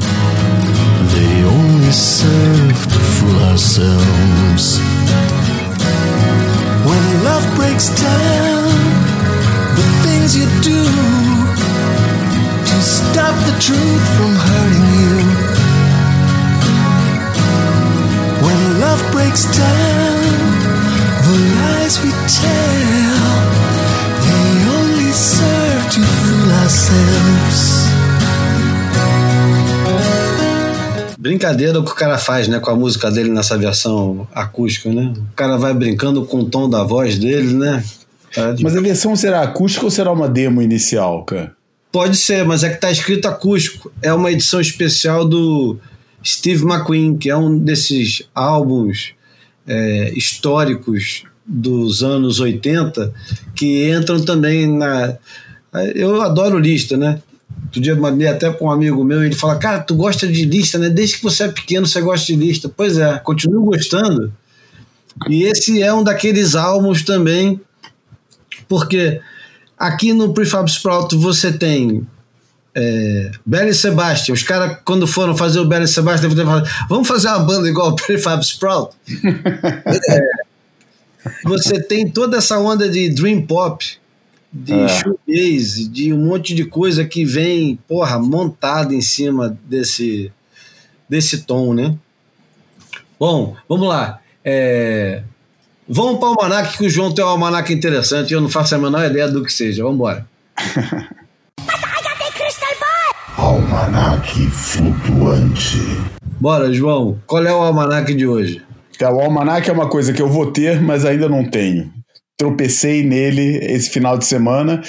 they only serve to fool ourselves. When love breaks down, the things you do stop the truth from hurting you. When love breaks down, the lies we tell, they only serve to fool ourselves. Brincadeira que o cara faz, né, com a música dele nessa versão acústica, né? O cara vai brincando com o tom da voz dele, né? Tá de- Mas a versão será acústica ou será uma demo inicial, cara? Pode ser, mas é que tá escrito acústico. É uma edição especial do Steve McQueen, que é um desses álbuns é, históricos dos anos 80 que entram também na. Eu adoro lista, né? Outro dia mandei até para um amigo meu ele fala: Cara, tu gosta de lista, né? Desde que você é pequeno você gosta de lista. Pois é, continuo gostando. E esse é um daqueles álbuns também, porque aqui no Prefab Sprout você tem é, Belly Sebastian. Os caras, quando foram fazer o Belly Sebastian, devem ter falado, vamos fazer uma banda igual o Prefab Sprout? É, você tem toda essa onda de Dream Pop, de É. shoegaze, de um monte de coisa que vem, porra, montada em cima desse, desse tom, né? Bom, vamos lá. É, vamos para o almanac, que o João tem um almanac interessante, eu não faço a menor ideia do que seja. Vamos embora. Almanac flutuante. Bora, João. Qual é o almanac de hoje? Cara, o almanac é uma coisa que eu vou ter, mas ainda não tenho. Tropecei nele esse final de semana,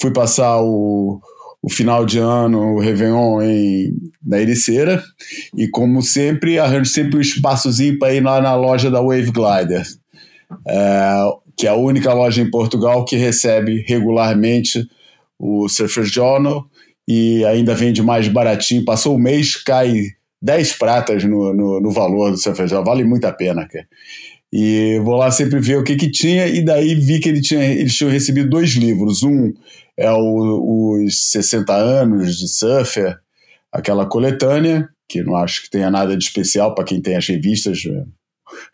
fui passar o, o final de ano, o Réveillon em, na Ericeira, e como sempre, arranjo sempre um espaçozinho para ir lá na loja da Wave Glider, é, que é a única loja em Portugal que recebe regularmente o Surfer Journal e ainda vende mais baratinho. Passou o mês, cai 10 pratas no, no, no valor do Surfer Journal, vale muito a pena, cara. E vou lá sempre ver o que que tinha, e daí vi que ele tinha, eles tinham recebido dois livros. Um é o, os 60 anos de Surfer, aquela coletânea, que não acho que tenha nada de especial para quem tem as revistas,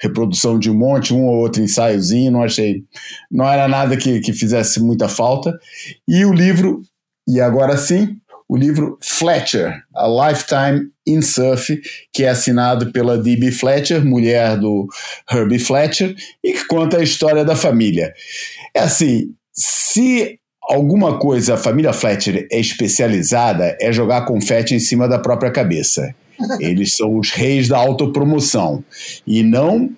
reprodução de um monte, um ou outro ensaiozinho, não achei, não era nada que, que fizesse muita falta. E o livro, e agora sim, o livro Fletcher, A Lifetime in Surf, que é assinado pela D.B. Fletcher, mulher do Herbie Fletcher, e que conta a história da família. É assim, se alguma coisa a família Fletcher é especializada, é jogar confete em cima da própria cabeça. Eles são os reis da autopromoção. E não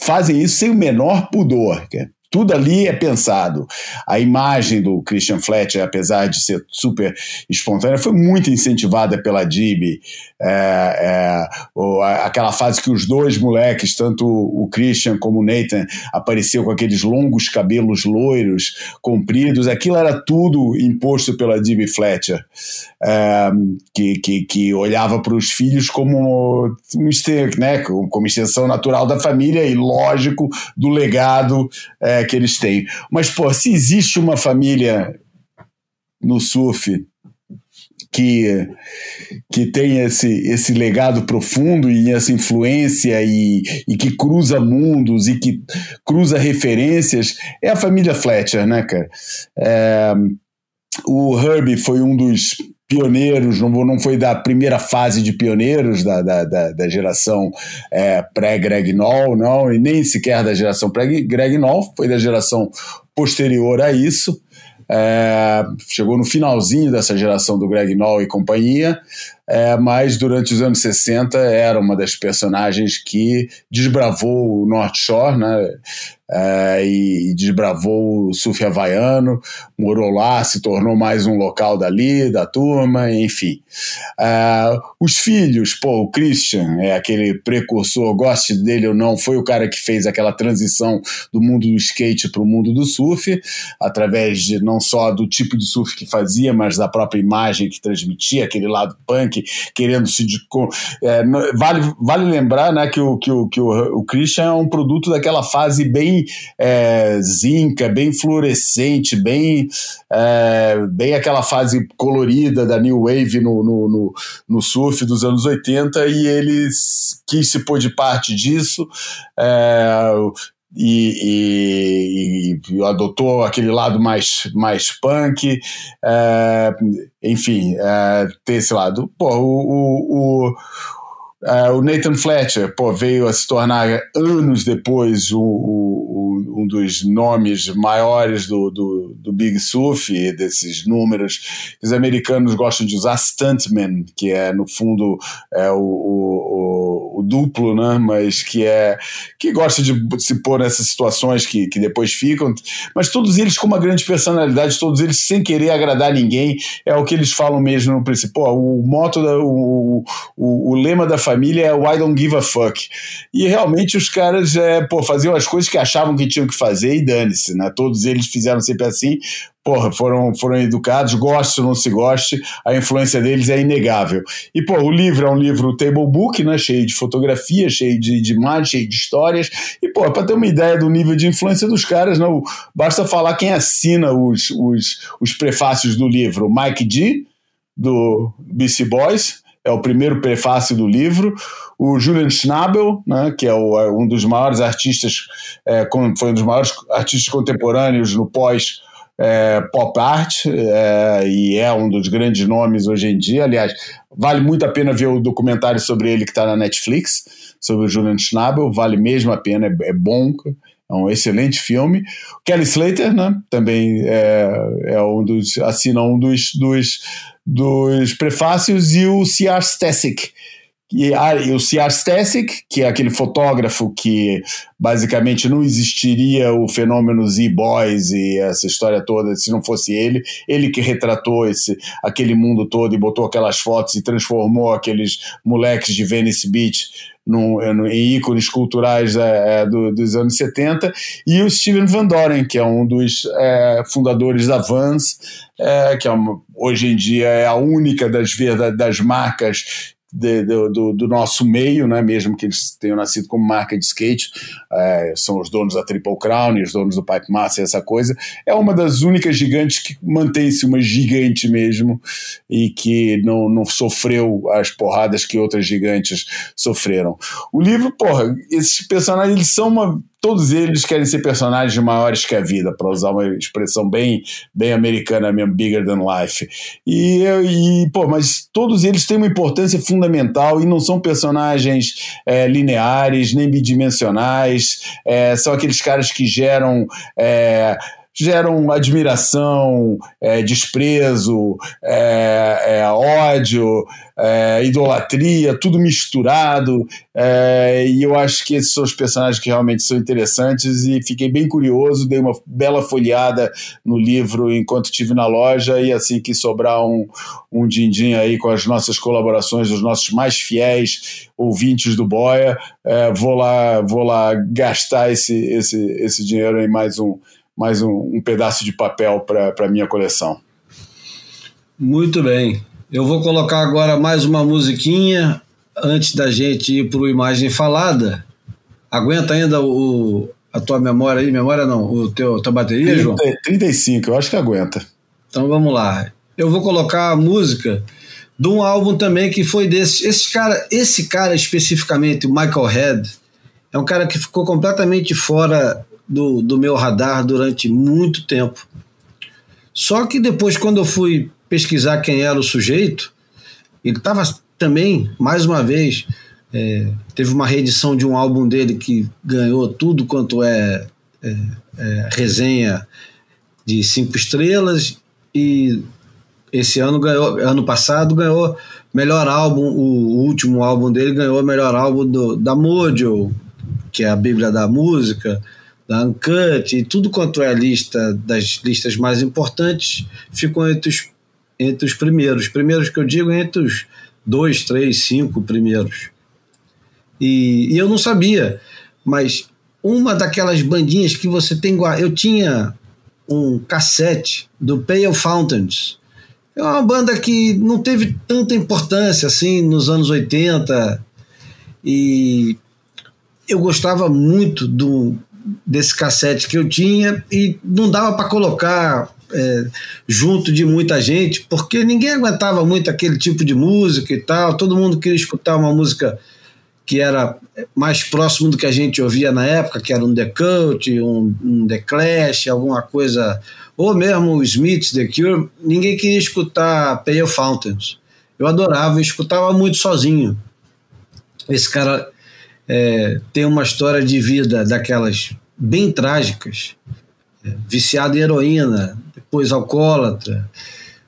fazem isso sem o menor pudor. Tudo ali é pensado. A imagem do Christian Fletcher, apesar de ser super espontânea, foi muito incentivada pela Dib. É, é, aquela fase que os dois moleques, tanto o Christian como o Nathan, apareceu com aqueles longos cabelos loiros, compridos, aquilo era tudo imposto pela Dib Fletcher, é, que, que, que olhava para os filhos como né, como extensão natural da família e, lógico, do legado é, que eles têm. Mas, pô, se existe uma família no surf que, que tem esse, esse legado profundo e essa influência e, e que cruza mundos e que cruza referências, é a família Fletcher, né, cara? É, o Herbie foi um dos pioneiros, não, não foi da primeira fase de pioneiros da, da, da, da geração é, pré-Greg Noll, não, e nem sequer da geração pré-Greg Noll, foi da geração posterior a isso. É, chegou no finalzinho dessa geração do Greg Noll e companhia, é, mas durante os anos 60 era uma das personagens que desbravou o North Shore, né? é, e, desbravou o surf havaiano, morou lá, se tornou mais um local dali, da turma, enfim. É, os filhos, pô, o Christian é aquele precursor, goste dele ou não, foi o cara que fez aquela transição do mundo do skate para o mundo do surf, através de não só do tipo de surf que fazia, mas da própria imagem que transmitia, aquele lado punk, querendo se. é, vale, vale lembrar né, que, o, que, o, que o, o Christian é um produto daquela fase bem é, zinca, bem fluorescente, bem, é, bem aquela fase colorida da New Wave no, no, no, no surf dos anos 80 e ele quis se pôr de parte disso. é, e, e- e adotou aquele lado mais, mais punk, é, enfim, é, ter esse lado. Pô, o, o, o, é, o Nathan Fletcher pô, veio a se tornar anos depois o, o- um dos nomes maiores do, do, do Big Surf, desses números os americanos gostam de usar, stuntman, que é no fundo é o, o, duplo, né? mas que é que gosta de se pôr nessas situações que, que depois ficam, mas todos eles com uma grande personalidade, todos eles sem querer agradar ninguém, é o que eles falam mesmo no princípio. Pô, o moto, da, o, o, o lema da família é Why don't give a fuck. E realmente os caras é, pô, faziam as coisas que achavam que tinham que fazer e dane-se, né? Todos eles fizeram sempre assim. Porra, foram, foram educados, goste ou não se goste, a influência deles é inegável. E, pô, o livro é um livro table book, né? Cheio de fotografias, cheio de, de imagens, cheio de histórias. E, pô, para ter uma ideia do nível de influência dos caras, não, basta falar quem assina os, os, os prefácios do livro. Mike G, do BC Boys, é o primeiro prefácio do livro. O Julian Schnabel, né, que é o- é um dos maiores artistas, é, foi um dos maiores artistas contemporâneos no pós é, pop art é, e é um dos grandes nomes hoje em dia. Aliás, vale muito a pena ver o documentário sobre ele que está na Netflix, sobre o Julian Schnabel, vale mesmo a pena, é, é bom, é um excelente filme. Kelly Slater, né, também é, é um dos, assina um dos, dos, dos prefácios, e o C.R. Stasic, e, ah, e o C.R. Stasic, que é aquele fotógrafo que basicamente não existiria o fenômeno Z-Boys e essa história toda se não fosse ele. Ele que retratou esse, aquele mundo todo e botou aquelas fotos e transformou aqueles moleques de Venice Beach em ícones culturais é, do- dos anos 70. E o Steven Van Doren, que é um dos é, fundadores da Vans, é, que é uma- hoje em dia é a única das, das marcas de- do, do- do nosso meio, né? mesmo que eles tenham nascido como marca de skate, é, são os donos da Triple Crown e os donos do Pipe Master, essa coisa. É uma das únicas gigantes que mantém-se uma gigante mesmo e que não, não sofreu as porradas que outras gigantes sofreram. O livro, porra, esses personagens, eles são uma. Todos eles querem ser personagens maiores que a vida, para usar uma expressão bem, bem americana mesmo, bigger than life. E, e, pô, mas todos eles têm uma importância fundamental e não são personagens é, lineares, nem bidimensionais, é, são aqueles caras que geram. é, geram admiração, é, desprezo, é, é, ódio, é, idolatria, tudo misturado. É, e eu acho que esses são os personagens que realmente são interessantes. E fiquei bem curioso, dei uma bela folheada no livro enquanto estive na loja. E assim que sobrar um, um din-din aí com as nossas colaborações, os nossos mais fiéis ouvintes do Boia, é, vou, lá, vou lá gastar esse, esse, esse dinheiro em mais um mais um, um pedaço de papel para a minha coleção. Muito bem. Eu vou colocar agora mais uma musiquinha antes da gente ir para o Imagem Falada. Aguenta ainda o, a tua memória aí? Memória não, o teu, tua bateria, 30, João? 35, eu acho que aguenta. Então vamos lá. Eu vou colocar a música de um álbum também que foi desse. Esse cara, esse cara especificamente, o Michael Head, é um cara que ficou completamente fora do, do meu radar durante muito tempo. Só que depois, quando eu fui pesquisar quem era o sujeito, ele estava também, mais uma vez, é, teve uma reedição de um álbum dele que ganhou tudo quanto é, é, é resenha de cinco estrelas e esse ano ganhou, ano passado ganhou melhor álbum, o, último álbum dele ganhou melhor álbum do, da Mojo, que é a Bíblia da Música da Uncut e tudo quanto é a lista das listas mais importantes ficou entre os, entre os primeiros. Primeiros que eu digo entre os dois, três, cinco primeiros. E, e eu não sabia, mas uma daquelas bandinhas que você tem. Eu tinha um cassete do Pale Fountains. É uma banda que não teve tanta importância assim nos anos 80 e eu gostava muito do, desse cassete que eu tinha e não dava para colocar é, junto de muita gente, porque ninguém aguentava muito aquele tipo de música e tal. Todo mundo queria escutar uma música que era mais próximo do que a gente ouvia na época, que era um The Cult, um, um The Clash, alguma coisa, ou mesmo o Smiths, The Cure. Ninguém queria escutar Pale Fountains. Eu adorava, eu escutava muito sozinho. Esse cara é, tem uma história de vida daquelas bem trágicas. É, viciado em heroína, depois alcoólatra.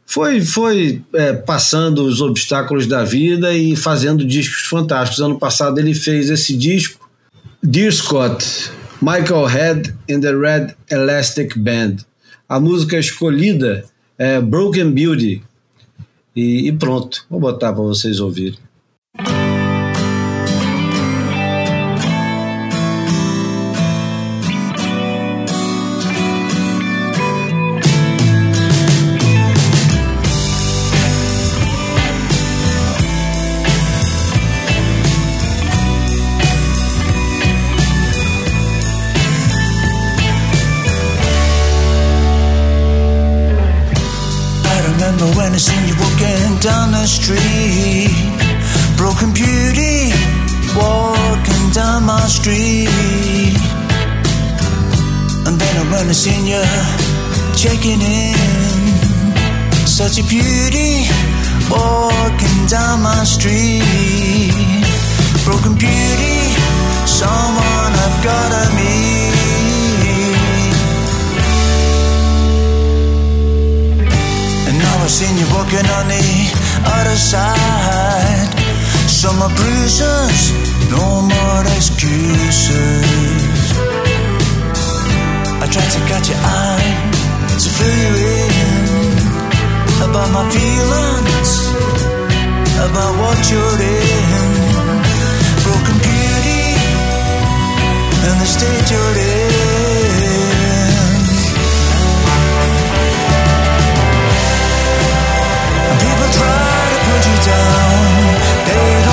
Foi, foi é, passando os obstáculos da vida e fazendo discos fantásticos. Ano passado ele fez esse disco, Dear Scott, Michael Head and the Red Elastic Band. A música escolhida é Broken Beauty. E, e pronto, vou botar para vocês ouvirem. Checking in. Such a beauty, walking down my street. Broken beauty, someone I've gotta meet. And now I've seen you walking on the other side. Summer bruises, no more excuses. I tried to catch your eye, fill you in about my feelings, about what you're in. Broken beauty, and the state you're in. People try to put you down, they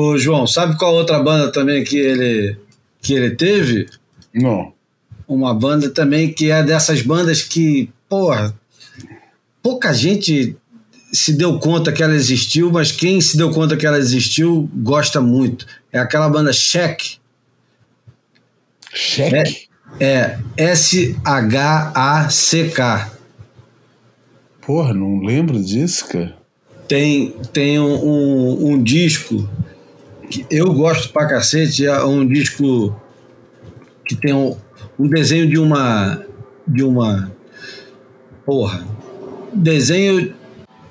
Ô João, sabe qual outra banda também que ele, que ele teve? Não. Uma banda também que é dessas bandas que, porra, pouca gente se deu conta que ela existiu, mas quem se deu conta que ela existiu gosta muito. É aquela banda Check. Cheque? É S-H-A-C-K. Porra, não lembro disso, cara. Tem, tem um, um, um disco eu gosto pra cacete, é um disco que tem um, um desenho de uma. de uma. Porra. Desenho.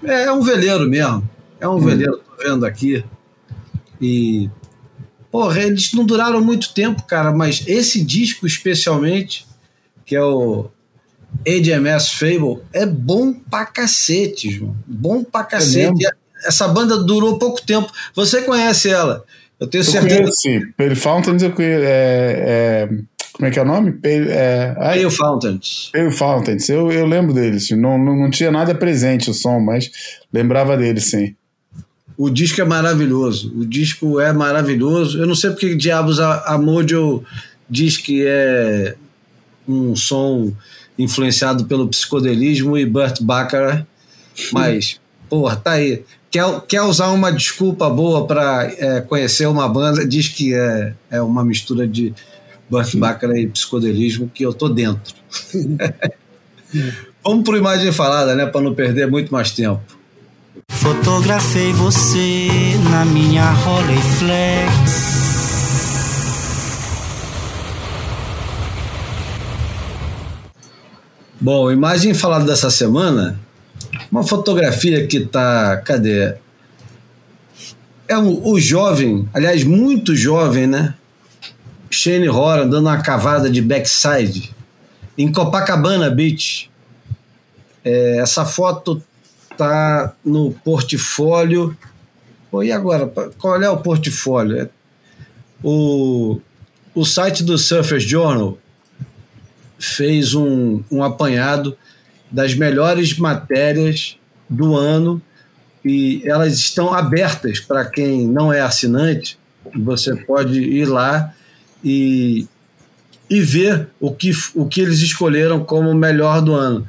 É um veleiro mesmo. É um veleiro, tô vendo aqui. E. Porra, eles não duraram muito tempo, cara, mas esse disco especialmente, que é o HMS Fable, é bom pra cacete, João. Bom pra cacete. mesmo? Essa banda durou pouco tempo. Você conhece ela. Eu tenho Eu certeza. conheço, sim. Pale Fountains eu conheço. É, é, como é que é o nome? Pale, é, ai, Pale Fountains. Pale Fountains. Eu, eu lembro deles. Não, não, não tinha nada presente o som, mas lembrava deles, sim. O disco é maravilhoso. O disco é maravilhoso. Eu não sei porque diabos a, a Mojo diz que é um som influenciado pelo psicodelismo e Burt Bacharach, mas, porra, tá aí. Quer, quer usar uma desculpa boa para conhecer uma banda, diz que é, é uma mistura de Bacharach e psicodelismo que eu tô dentro. Vamos pro imagem falada, né, para não perder muito mais tempo. Fotografei você na minha Rolleiflex. Bom, imagem falada dessa semana, uma fotografia que tá, cadê? É um, o jovem, aliás, muito jovem, né? Shane Horan dando uma cavada de backside em Copacabana Beach. É, essa foto tá no portfólio. Pô, e agora? Qual é o portfólio? É- O, o site do Surfers Journal fez um, um apanhado das melhores matérias do ano e elas estão abertas para quem não é assinante. Você pode ir lá e, e ver o que, o que eles escolheram como o melhor do ano.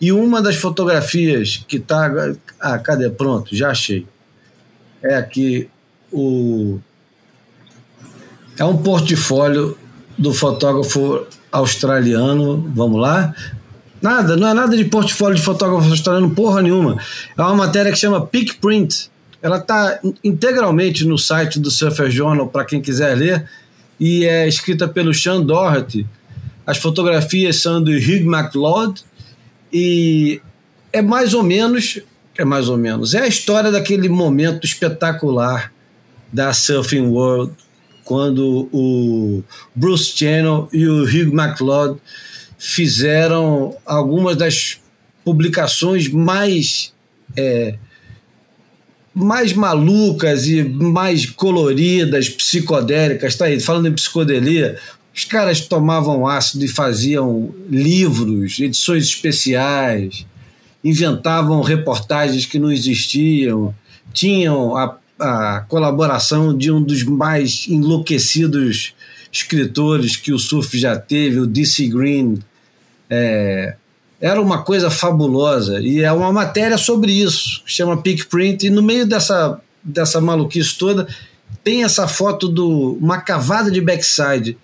E uma das fotografias que está. Ah, cadê? Pronto, já achei. É aqui o. É um portfólio do fotógrafo australiano. Vamos lá. Nada, não é nada de portfólio de fotógrafo australiano, porra nenhuma. É uma matéria que chama Peak Print. Ela está integralmente no site do Surfer Journal para quem quiser ler e é escrita pelo Sean Doherty. As fotografias são do Hugh MacLeod e é mais ou menos, é mais ou menos, é a história daquele momento espetacular da Surfing World quando o Bruce Channel e o Hugh MacLeod fizeram algumas das publicações mais é, mais malucas e mais coloridas, psicodélicas, tá aí, falando em psicodelia, os caras tomavam ácido e faziam livros, edições especiais, inventavam reportagens que não existiam, tinham a, a colaboração de um dos mais enlouquecidos escritores que o surf já teve, o D.C. Green. É, era uma coisa fabulosa e é uma matéria sobre isso, chama Peak Print, e no meio dessa, dessa maluquice toda tem essa foto do uma cavada de backside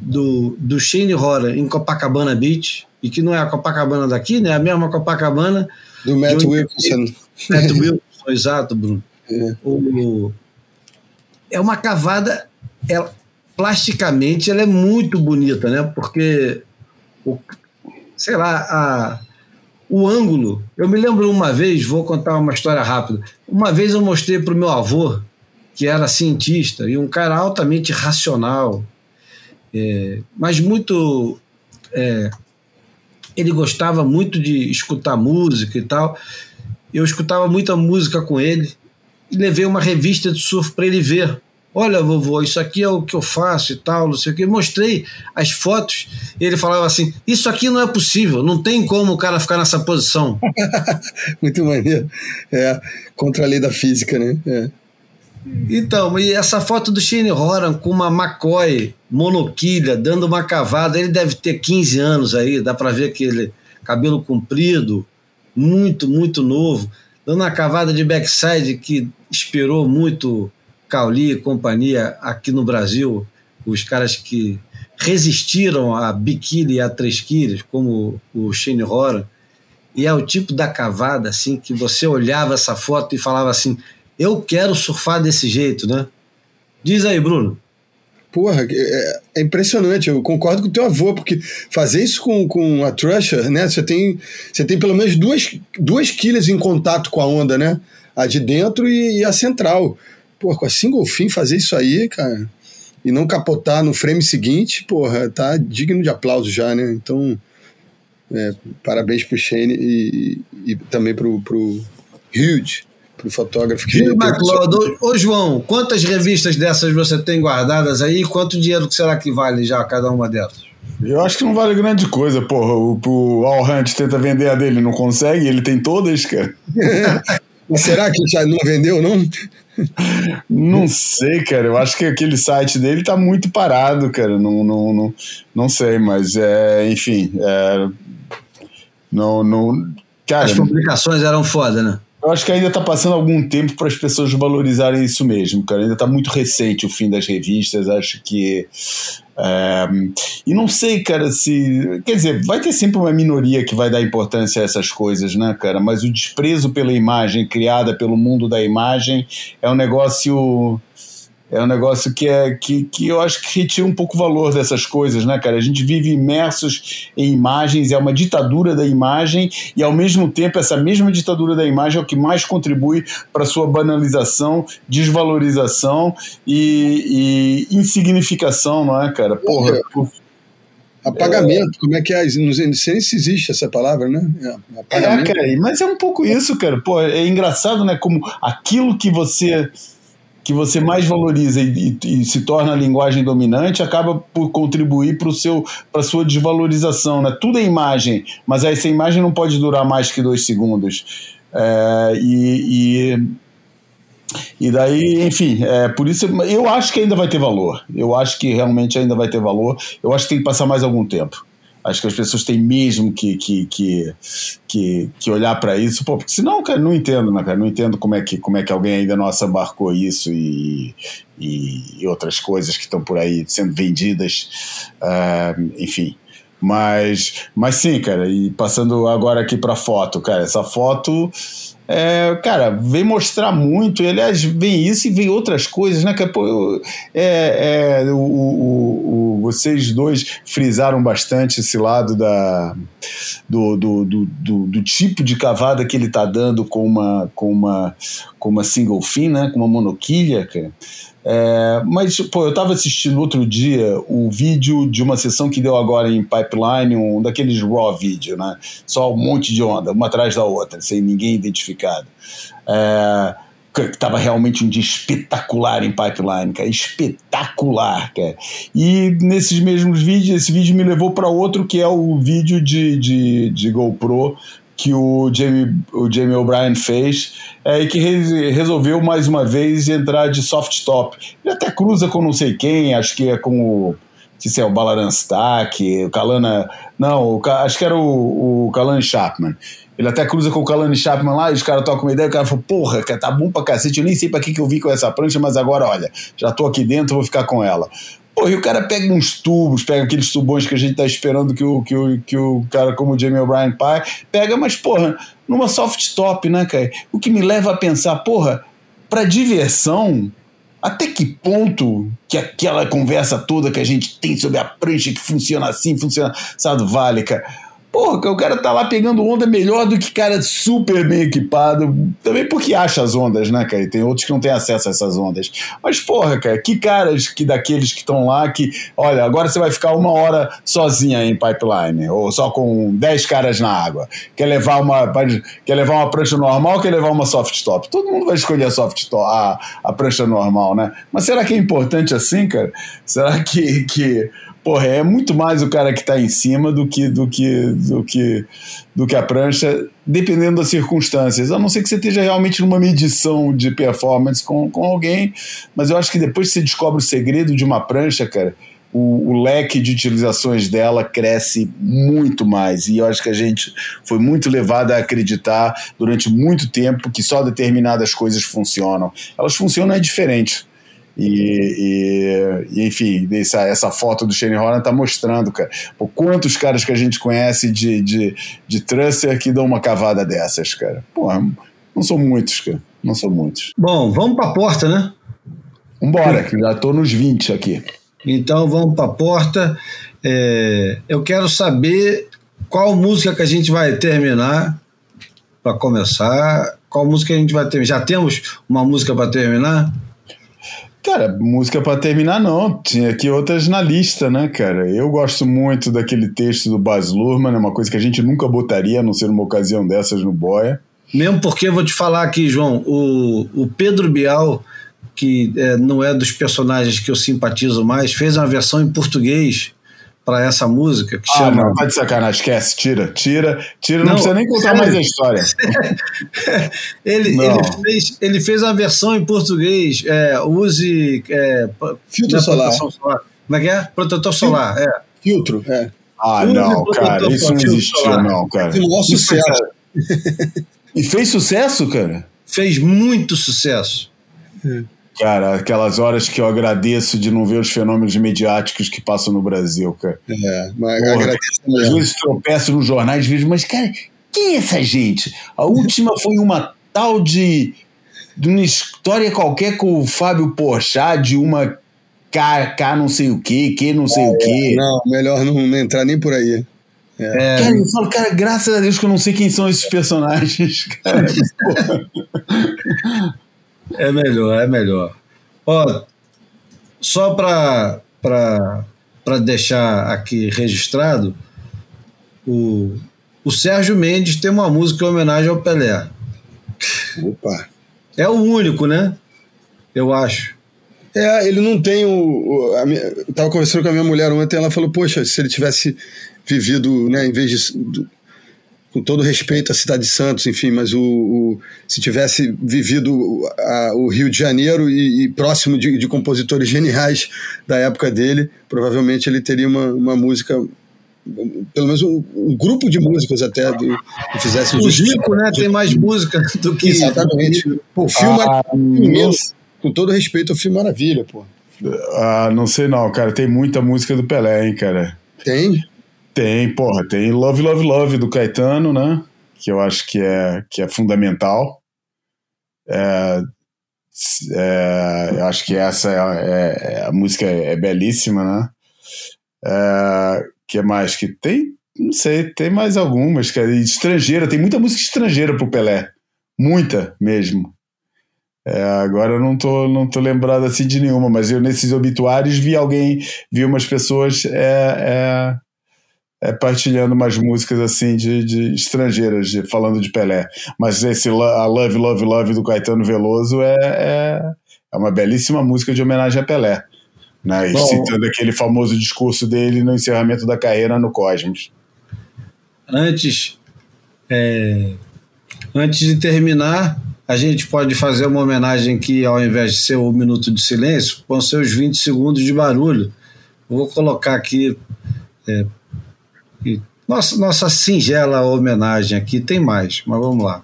do, do Shane Horan em Copacabana Beach, e que não é a Copacabana daqui, né? É a mesma Copacabana Do Matt Wilkinson. Matt Wilson, exato, Bruno. É. O- é uma cavada, ela, plasticamente ela é muito bonita, né? Porque, o, sei lá, a, o ângulo. Eu me lembro uma vez, vou contar uma história rápida. Uma vez eu mostrei para o meu avô, que era cientista e um cara altamente racional, é, mas muito. é, ele gostava muito de escutar música e tal. Eu escutava muita música com ele e levei uma revista de surf para ele ver. Olha, vovô, isso aqui é o que eu faço e tal, não sei o que. Mostrei as fotos e ele falava assim: Isso aqui não é possível, não tem como o cara ficar nessa posição. Muito maneiro. É, contra a lei da física, né? É. Então, e essa foto do Shane Horan com uma McCoy monoquilha, dando uma cavada, ele deve ter 15 anos aí, dá para ver aquele cabelo comprido, muito, muito novo, dando uma cavada de backside que inspirou muito Cauli e companhia aqui no Brasil, os caras que resistiram a biquíni e a três quilos, como o Shane Horan, e é o tipo da cavada assim que você olhava essa foto e falava assim: eu quero surfar desse jeito, né? Diz aí, Bruno. Porra, é, é impressionante. Eu concordo com o teu avô, porque fazer isso com, com a Trusher, né? Você tem, você tem pelo menos duas, duas quilhas em contato com a onda, né? A de dentro e, e a central. Pô, com a single fin fazer isso aí, cara, e não capotar no frame seguinte, porra, tá digno de aplauso já, né? Então, é, parabéns pro Shane e, e, também pro, pro Hughes, pro fotógrafo. Que Gil McLeod, ô, ô João, quantas revistas dessas você tem guardadas aí? Quanto dinheiro será que vale já cada uma delas? Eu acho que não vale grande coisa, porra. O, o Al Hunt tenta vender a dele, não consegue, ele tem todas, cara. Mas será que já não vendeu, não? Não sei, cara. Eu acho que aquele site dele tá muito parado, cara. Não, não, não, não sei, mas é, enfim. É, não, não, cara, As publicações eram foda, né? eu acho que ainda tá passando algum tempo para as pessoas valorizarem isso mesmo, cara. Ainda tá muito recente o fim das revistas. Acho que. É, e não sei, cara, se. Quer dizer, vai ter sempre uma minoria que vai dar importância a essas coisas, né, cara? Mas o desprezo pela imagem criada pelo mundo da imagem é um negócio. É um negócio que, é, que, que eu acho que retira um pouco o valor dessas coisas, né, cara? A gente vive imersos em imagens, é uma ditadura da imagem, e ao mesmo tempo, essa mesma ditadura da imagem é o que mais contribui para sua banalização, desvalorização e, e insignificação, não é, cara? Porra, por- Apagamento, como é que é? Não sei nem se existe essa palavra, né? É, É, apagamento. cara, mas é um pouco isso, cara. Pô, é engraçado, né? Como aquilo que você que você mais valoriza e, e- e se torna a linguagem dominante acaba por contribuir para para sua desvalorização, né? Tudo é imagem, mas essa imagem não pode durar mais que dois segundos. É, e, e e daí, enfim, é, por isso eu acho que ainda vai ter valor. Eu acho que realmente ainda vai ter valor. Eu acho que tem que passar mais algum tempo. Acho que as pessoas têm mesmo que, que, que, que, que olhar para isso, pô, porque senão, cara, não entendo, né, cara? Não entendo como é que, como é que alguém ainda não assambarcou isso e, e, outras coisas que estão por aí sendo vendidas, ah, enfim. Mas, mas sim, cara, e passando agora aqui para foto, cara, essa foto é, cara, vem mostrar muito, e aliás, vem isso e vem outras coisas, né? Que, pô, eu- é, é, o, o- o- vocês dois frisaram bastante esse lado da, do, do, do, do- do tipo de cavada que ele tá dando com uma, com uma, com uma single fin, né? Com uma monoquilha, cara. É, mas, pô, eu tava assistindo outro dia o vídeo de uma sessão que deu agora em Pipeline, um daqueles raw vídeo, né? Só um monte de onda, uma atrás da outra, sem ninguém identificado. É, que tava realmente um dia espetacular em Pipeline, cara, espetacular, cara. E nesses mesmos vídeos, esse vídeo me levou para outro que é o vídeo de, de, de GoPro que o Jamie, o Jamie O'Brien fez é, e que re- resolveu mais uma vez entrar de soft top. Ele até cruza com não sei quem, acho que é com o. Se é o Balaran Stack, o Kalana. Não, o acho que era o, o Kalani Chapman. Ele até cruza com o Kalani Chapman lá, e os caras tocam uma ideia, o cara falou, porra, tá bom pra cacete, eu nem sei pra que, que eu vi com essa prancha, mas agora, olha, já tô aqui dentro, vou ficar com ela. Pô, e o cara pega uns tubos, pega aqueles tubões que a gente tá esperando que o, que o, que o cara como o Jamie O'Brien pai pega, mas, porra, numa soft top, né, cara? O que me leva a pensar, porra, pra diversão, até que ponto que aquela conversa toda que a gente tem sobre a prancha que funciona assim, funciona, sabe, vale, cara? Porra, o cara tá lá pegando onda melhor do que cara super bem equipado. Também porque acha as ondas, né, cara? E tem outros que não têm acesso a essas ondas. Mas, porra, cara, que caras que daqueles que estão lá que, olha, agora você vai ficar uma hora sozinha em pipeline, ou só com 10 caras na água. Quer levar uma, quer levar uma prancha normal ou quer levar uma soft top? Todo mundo vai escolher a soft top, a, a prancha normal, né? Mas será que é importante assim, cara? Será que. que Porra, é muito mais o cara que está em cima do que, do que, do que, do que a prancha, dependendo das circunstâncias. A não ser que você esteja realmente numa medição de performance com, com alguém, mas eu acho que depois que você descobre o segredo de uma prancha, cara, o, o leque de utilizações dela cresce muito mais. E eu acho que a gente foi muito levado a acreditar durante muito tempo que só determinadas coisas funcionam. Elas funcionam é diferente. E, e- e, enfim, essa, essa foto do Shane Horner tá mostrando, cara, pô, quantos caras que a gente conhece de, de, de Trusser que dão uma cavada dessas, cara. Porra, não são muitos, cara. Não são muitos. Bom, vamos para a porta, né? Vambora, que já tô nos 20 aqui. Então vamos para a porta. É, eu quero saber qual música que a gente vai terminar para começar. Qual música a gente vai terminar? Já temos uma música para terminar? Cara, música pra terminar não, tinha aqui outras na lista, né, cara? Eu gosto muito daquele texto do Baz Luhrmann, é uma coisa que a gente nunca botaria, a não ser numa ocasião dessas no Boia. Mesmo porque, vou te falar aqui, João, o, o Pedro Bial, que é, não é dos personagens que eu simpatizo mais, fez uma versão em português para essa música que Ah, chama. não, tá de sacanagem, esquece, tira, tira, tira, não, Não, precisa nem contar sério. mais a história. ele, Não. ele, fez, ele fez uma versão em português, é, use. É, Filtro não é solar. solar. Como é que é? Protetor solar, é. Filtro, é. Ah, Use não, cara, isso não existiu, não, cara. Tem o maior Isso foi- sucesso. E fez sucesso, cara? Fez muito sucesso. Cara, aquelas horas que eu agradeço de não ver os fenômenos mediáticos que passam no Brasil, cara. É, mas Porra, agradeço Às mesmo. vezes tropeço nos jornais e vejo, mas, cara, quem é essa gente? A última foi uma tal de. de uma história qualquer com o Fábio Porchat, de uma K, K não sei o quê, que não sei o quê. Não, melhor não, não entrar nem por aí. Cara, eu falo, cara, graças a Deus que eu não sei quem são esses personagens, cara. É melhor, é melhor. Ó, só para deixar aqui registrado, o, o Sérgio Mendes tem uma música em homenagem ao Pelé. Opa. É o único, né? Eu acho. É, ele não tem o. o a minha, eu tava conversando com a minha mulher ontem, ela falou, poxa, se ele tivesse vivido, né, em vez de. do- com todo respeito à cidade de Santos, enfim, mas o, o- se tivesse vivido a- o Rio de Janeiro e, e próximo de, de compositores geniais da época dele, provavelmente ele teria uma, uma música, pelo menos um, um grupo de músicas até do, que fizessem O. Zico, né, tem mais música do que. Exatamente. Pô, o filme Ah, é imenso. Com todo respeito, o filme maravilha, pô. Ah, não sei não, cara. Tem muita música do Pelé, hein, cara. Tem? Tem, porra, tem Love, Love, Love do Caetano, né? Que eu acho que é, que é fundamental. É, é, eu acho que essa é, é- é- a música é belíssima, né? É, que mais que tem? Não sei, tem mais algumas, cara. E estrangeira, tem muita música estrangeira pro Pelé. Muita mesmo. É, agora eu não tô, não tô lembrado assim de nenhuma, mas eu nesses obituários vi alguém, vi umas pessoas é, é, partilhando umas músicas assim de, de estrangeiras, de- falando de Pelé. Mas esse a Love, Love, Love do Caetano Veloso é, é, é uma belíssima música de homenagem a Pelé. Né? Bom. citando aquele famoso discurso dele no encerramento da carreira no Cosmos. Antes, é, antes de terminar, a gente pode fazer uma homenagem que, ao invés de ser o minuto de silêncio, vão ser os 20 segundos de barulho. Eu vou colocar aqui. é, nossa, nossa singela homenagem aqui, tem mais, mas vamos lá.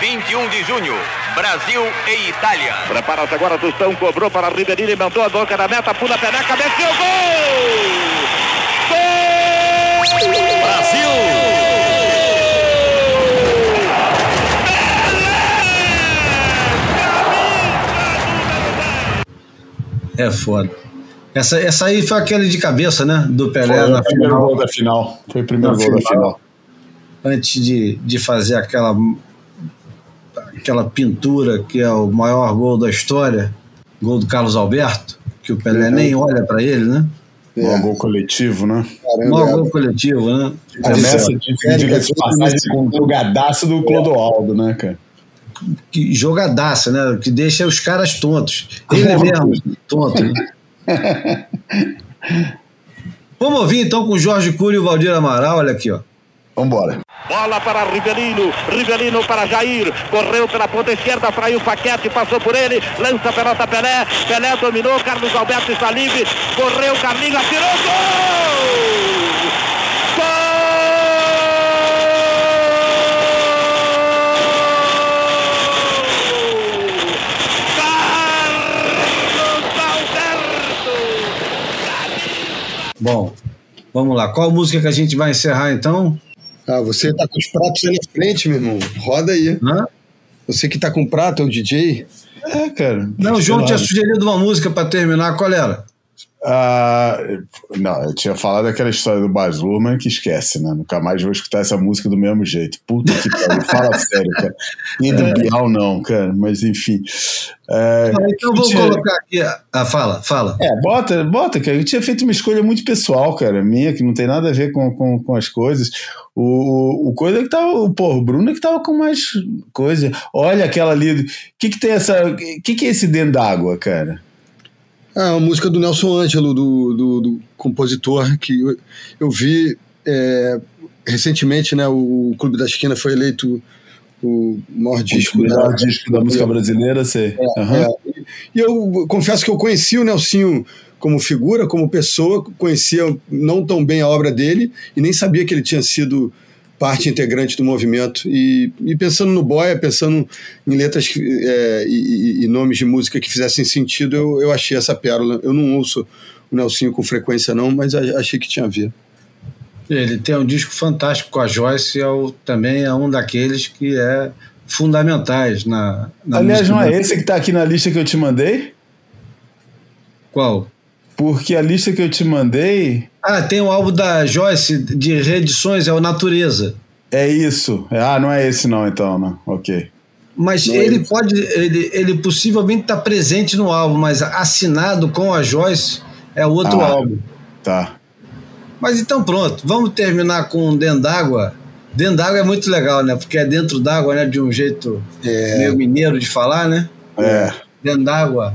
21 de junho, Brasil e Itália. Prepara-se agora, Tostão cobrou para Ribeirinho, inventou a boca da meta, pula a peneca, desceu, gol! Gol! Brasil! É foda. Essa, essa aí foi aquele de cabeça, né? Do Pelé Foi na o primeiro final. gol da final. Foi o primeiro Na gol da final. antes de, de fazer aquela, aquela pintura que é o maior gol da história, gol do Carlos Alberto, que o Pelé nem olha para ele, né? Um gol coletivo, né? O maior gol coletivo, né? Começa, É, de é, passagem, com um jogadaço do Clodoaldo, né, cara? Que jogadaça, né? Que deixa os caras tontos. Ele mesmo, tonto. Né? Vamos ouvir então com o Jorge Cury e o Valdir Amaral, olha aqui, ó. Vambora. Bola para Rivelino, Rivelino para Jair, correu pela ponta esquerda, fraiu Paquete, passou por ele, lança a pelota Pelé, Pelé dominou, Carlos Alberto está livre, correu, Carlinhos, atirou, gol! Bom, vamos lá. Qual música que a gente vai encerrar então? Ah, você tá com os pratos aí na frente, meu irmão. Roda aí. Hã? Você que tá com prato, é o DJ. É, cara. Não, o João tinha sugerido uma música para terminar. Qual era? Ah, não, eu tinha falado daquela história do Baz Luhrmann que esquece, né? Nunca mais vou escutar essa música do mesmo jeito. Puta que pariu, fala sério, cara. E do Bial não, cara, mas enfim. É, então vou tinha- colocar aqui. a- Ah, fala, fala. É, bota, bota, cara. Eu tinha feito uma escolha muito pessoal, cara, minha, que não tem nada a ver com, com, com as coisas. O, o, coisa é que tava. o- Pô, o Bruno é que tava com mais coisa. Olha aquela ali. O que, que tem essa. O que, que é esse dentro d'água, cara? Ah, uma música do Nelson Ângelo, do, do, do compositor, que eu, eu vi é, recentemente, né? O Clube da Esquina foi eleito o maior disco, o melhor da- disco da música brasileira, sei. Aham. É, e eu confesso que eu conheci o Nelsinho como figura, como pessoa, conhecia não tão bem a obra dele e nem sabia que ele tinha sido parte integrante do movimento. E, e pensando no Boia, pensando em letras é, e, e- nomes de música que fizessem sentido, eu, eu achei essa pérola. Eu não ouço o Nelsinho com frequência, não, mas achei que tinha a ver. Ele tem um disco fantástico com a Joyce, é o, também é um daqueles que é fundamentais na, na Aliás, música não é esse que tá aqui na lista que eu te mandei? Qual? Porque a lista que eu te mandei. Ah, tem um álbum da Joyce de reedições, é o Natureza. É isso. Ah, não é esse, não, então, não. Ok. Mas Não é ele esse. pode, ele, ele possivelmente está presente no álbum, mas assinado com a Joyce é outro Ah. álbum. Tá. Mas então pronto, vamos terminar com Dentro d'Água. Dentro d'Água é muito legal, né? Porque é dentro d'água, né? De um jeito meio mineiro de falar, né? É. Dentro d'água.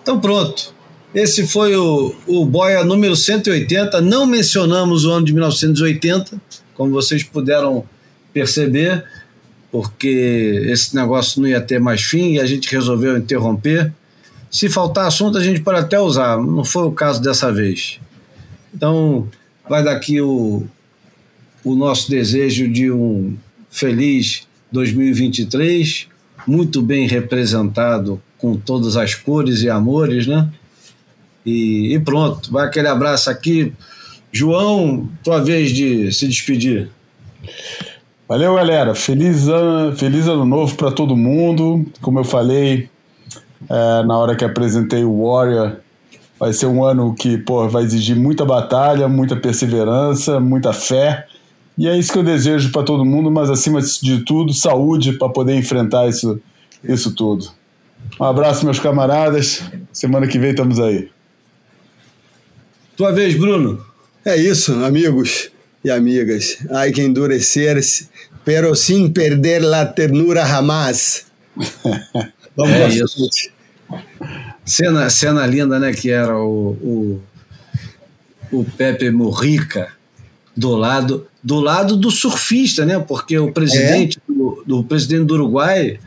Então pronto. Esse foi o, o Boia número 180. Não mencionamos o ano de 1980, como vocês puderam perceber, porque esse negócio não ia ter mais fim e a gente resolveu interromper. Se faltar assunto, a gente pode até usar. Não foi o caso dessa vez. Então, vai daqui o, o nosso desejo de um feliz 2023, muito bem representado com todas as cores e amores, né? E, e pronto, vai aquele abraço aqui. João, tua vez de se despedir. Valeu, galera. Feliz ano, feliz ano novo para todo mundo. Como eu falei é, na hora que apresentei o Warrior, vai ser um ano que pô, vai exigir muita batalha, muita perseverança, muita fé. E é isso que eu desejo para todo mundo, mas acima de tudo, saúde para poder enfrentar isso, isso tudo. Um abraço, meus camaradas. Semana que vem estamos aí. Tua vez, Bruno. É isso, amigos e amigas. Hay que endurecer-se, pero sin perder la ternura jamás. Vamos É isso. Cena, cena linda, né? Que era o, o, o Pepe Morrica do lado do lado do surfista, né? Porque o presidente do, do presidente do Uruguai,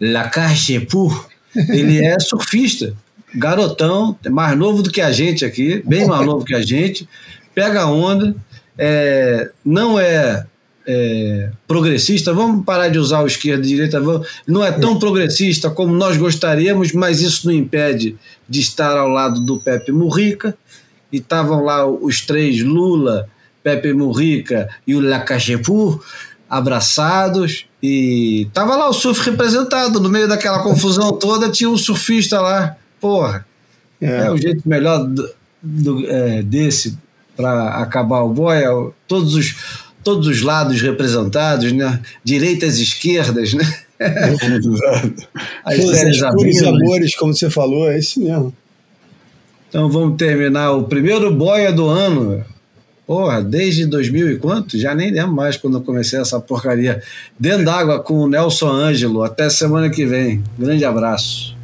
Lacachepu, ele é surfista, garotão, mais novo do que a gente aqui, bem mais novo que a gente, pega a onda, é, não é, é, progressista, vamos parar de usar o esquerda e direita, vamos, não é tão progressista como nós gostaríamos, mas isso não impede de estar ao lado do Pepe Murrica, e estavam lá os três, Lula, Pepe Murrica e o Lacachepu, abraçados, e tava lá o surf representado, no meio daquela confusão toda tinha um surfista lá, porra, é, É. o jeito melhor do, do- é, desse para acabar o boia, todos os, todos os lados representados, né? direitas e esquerdas, né? As séries as e abrindo. amores, como você falou, é isso mesmo. Então vamos terminar o primeiro boia do ano. Porra, desde 2000 e quanto? Já nem lembro mais quando eu comecei essa porcaria. Dentro d'água com o Nelson Ângelo. Até semana que vem. Grande abraço.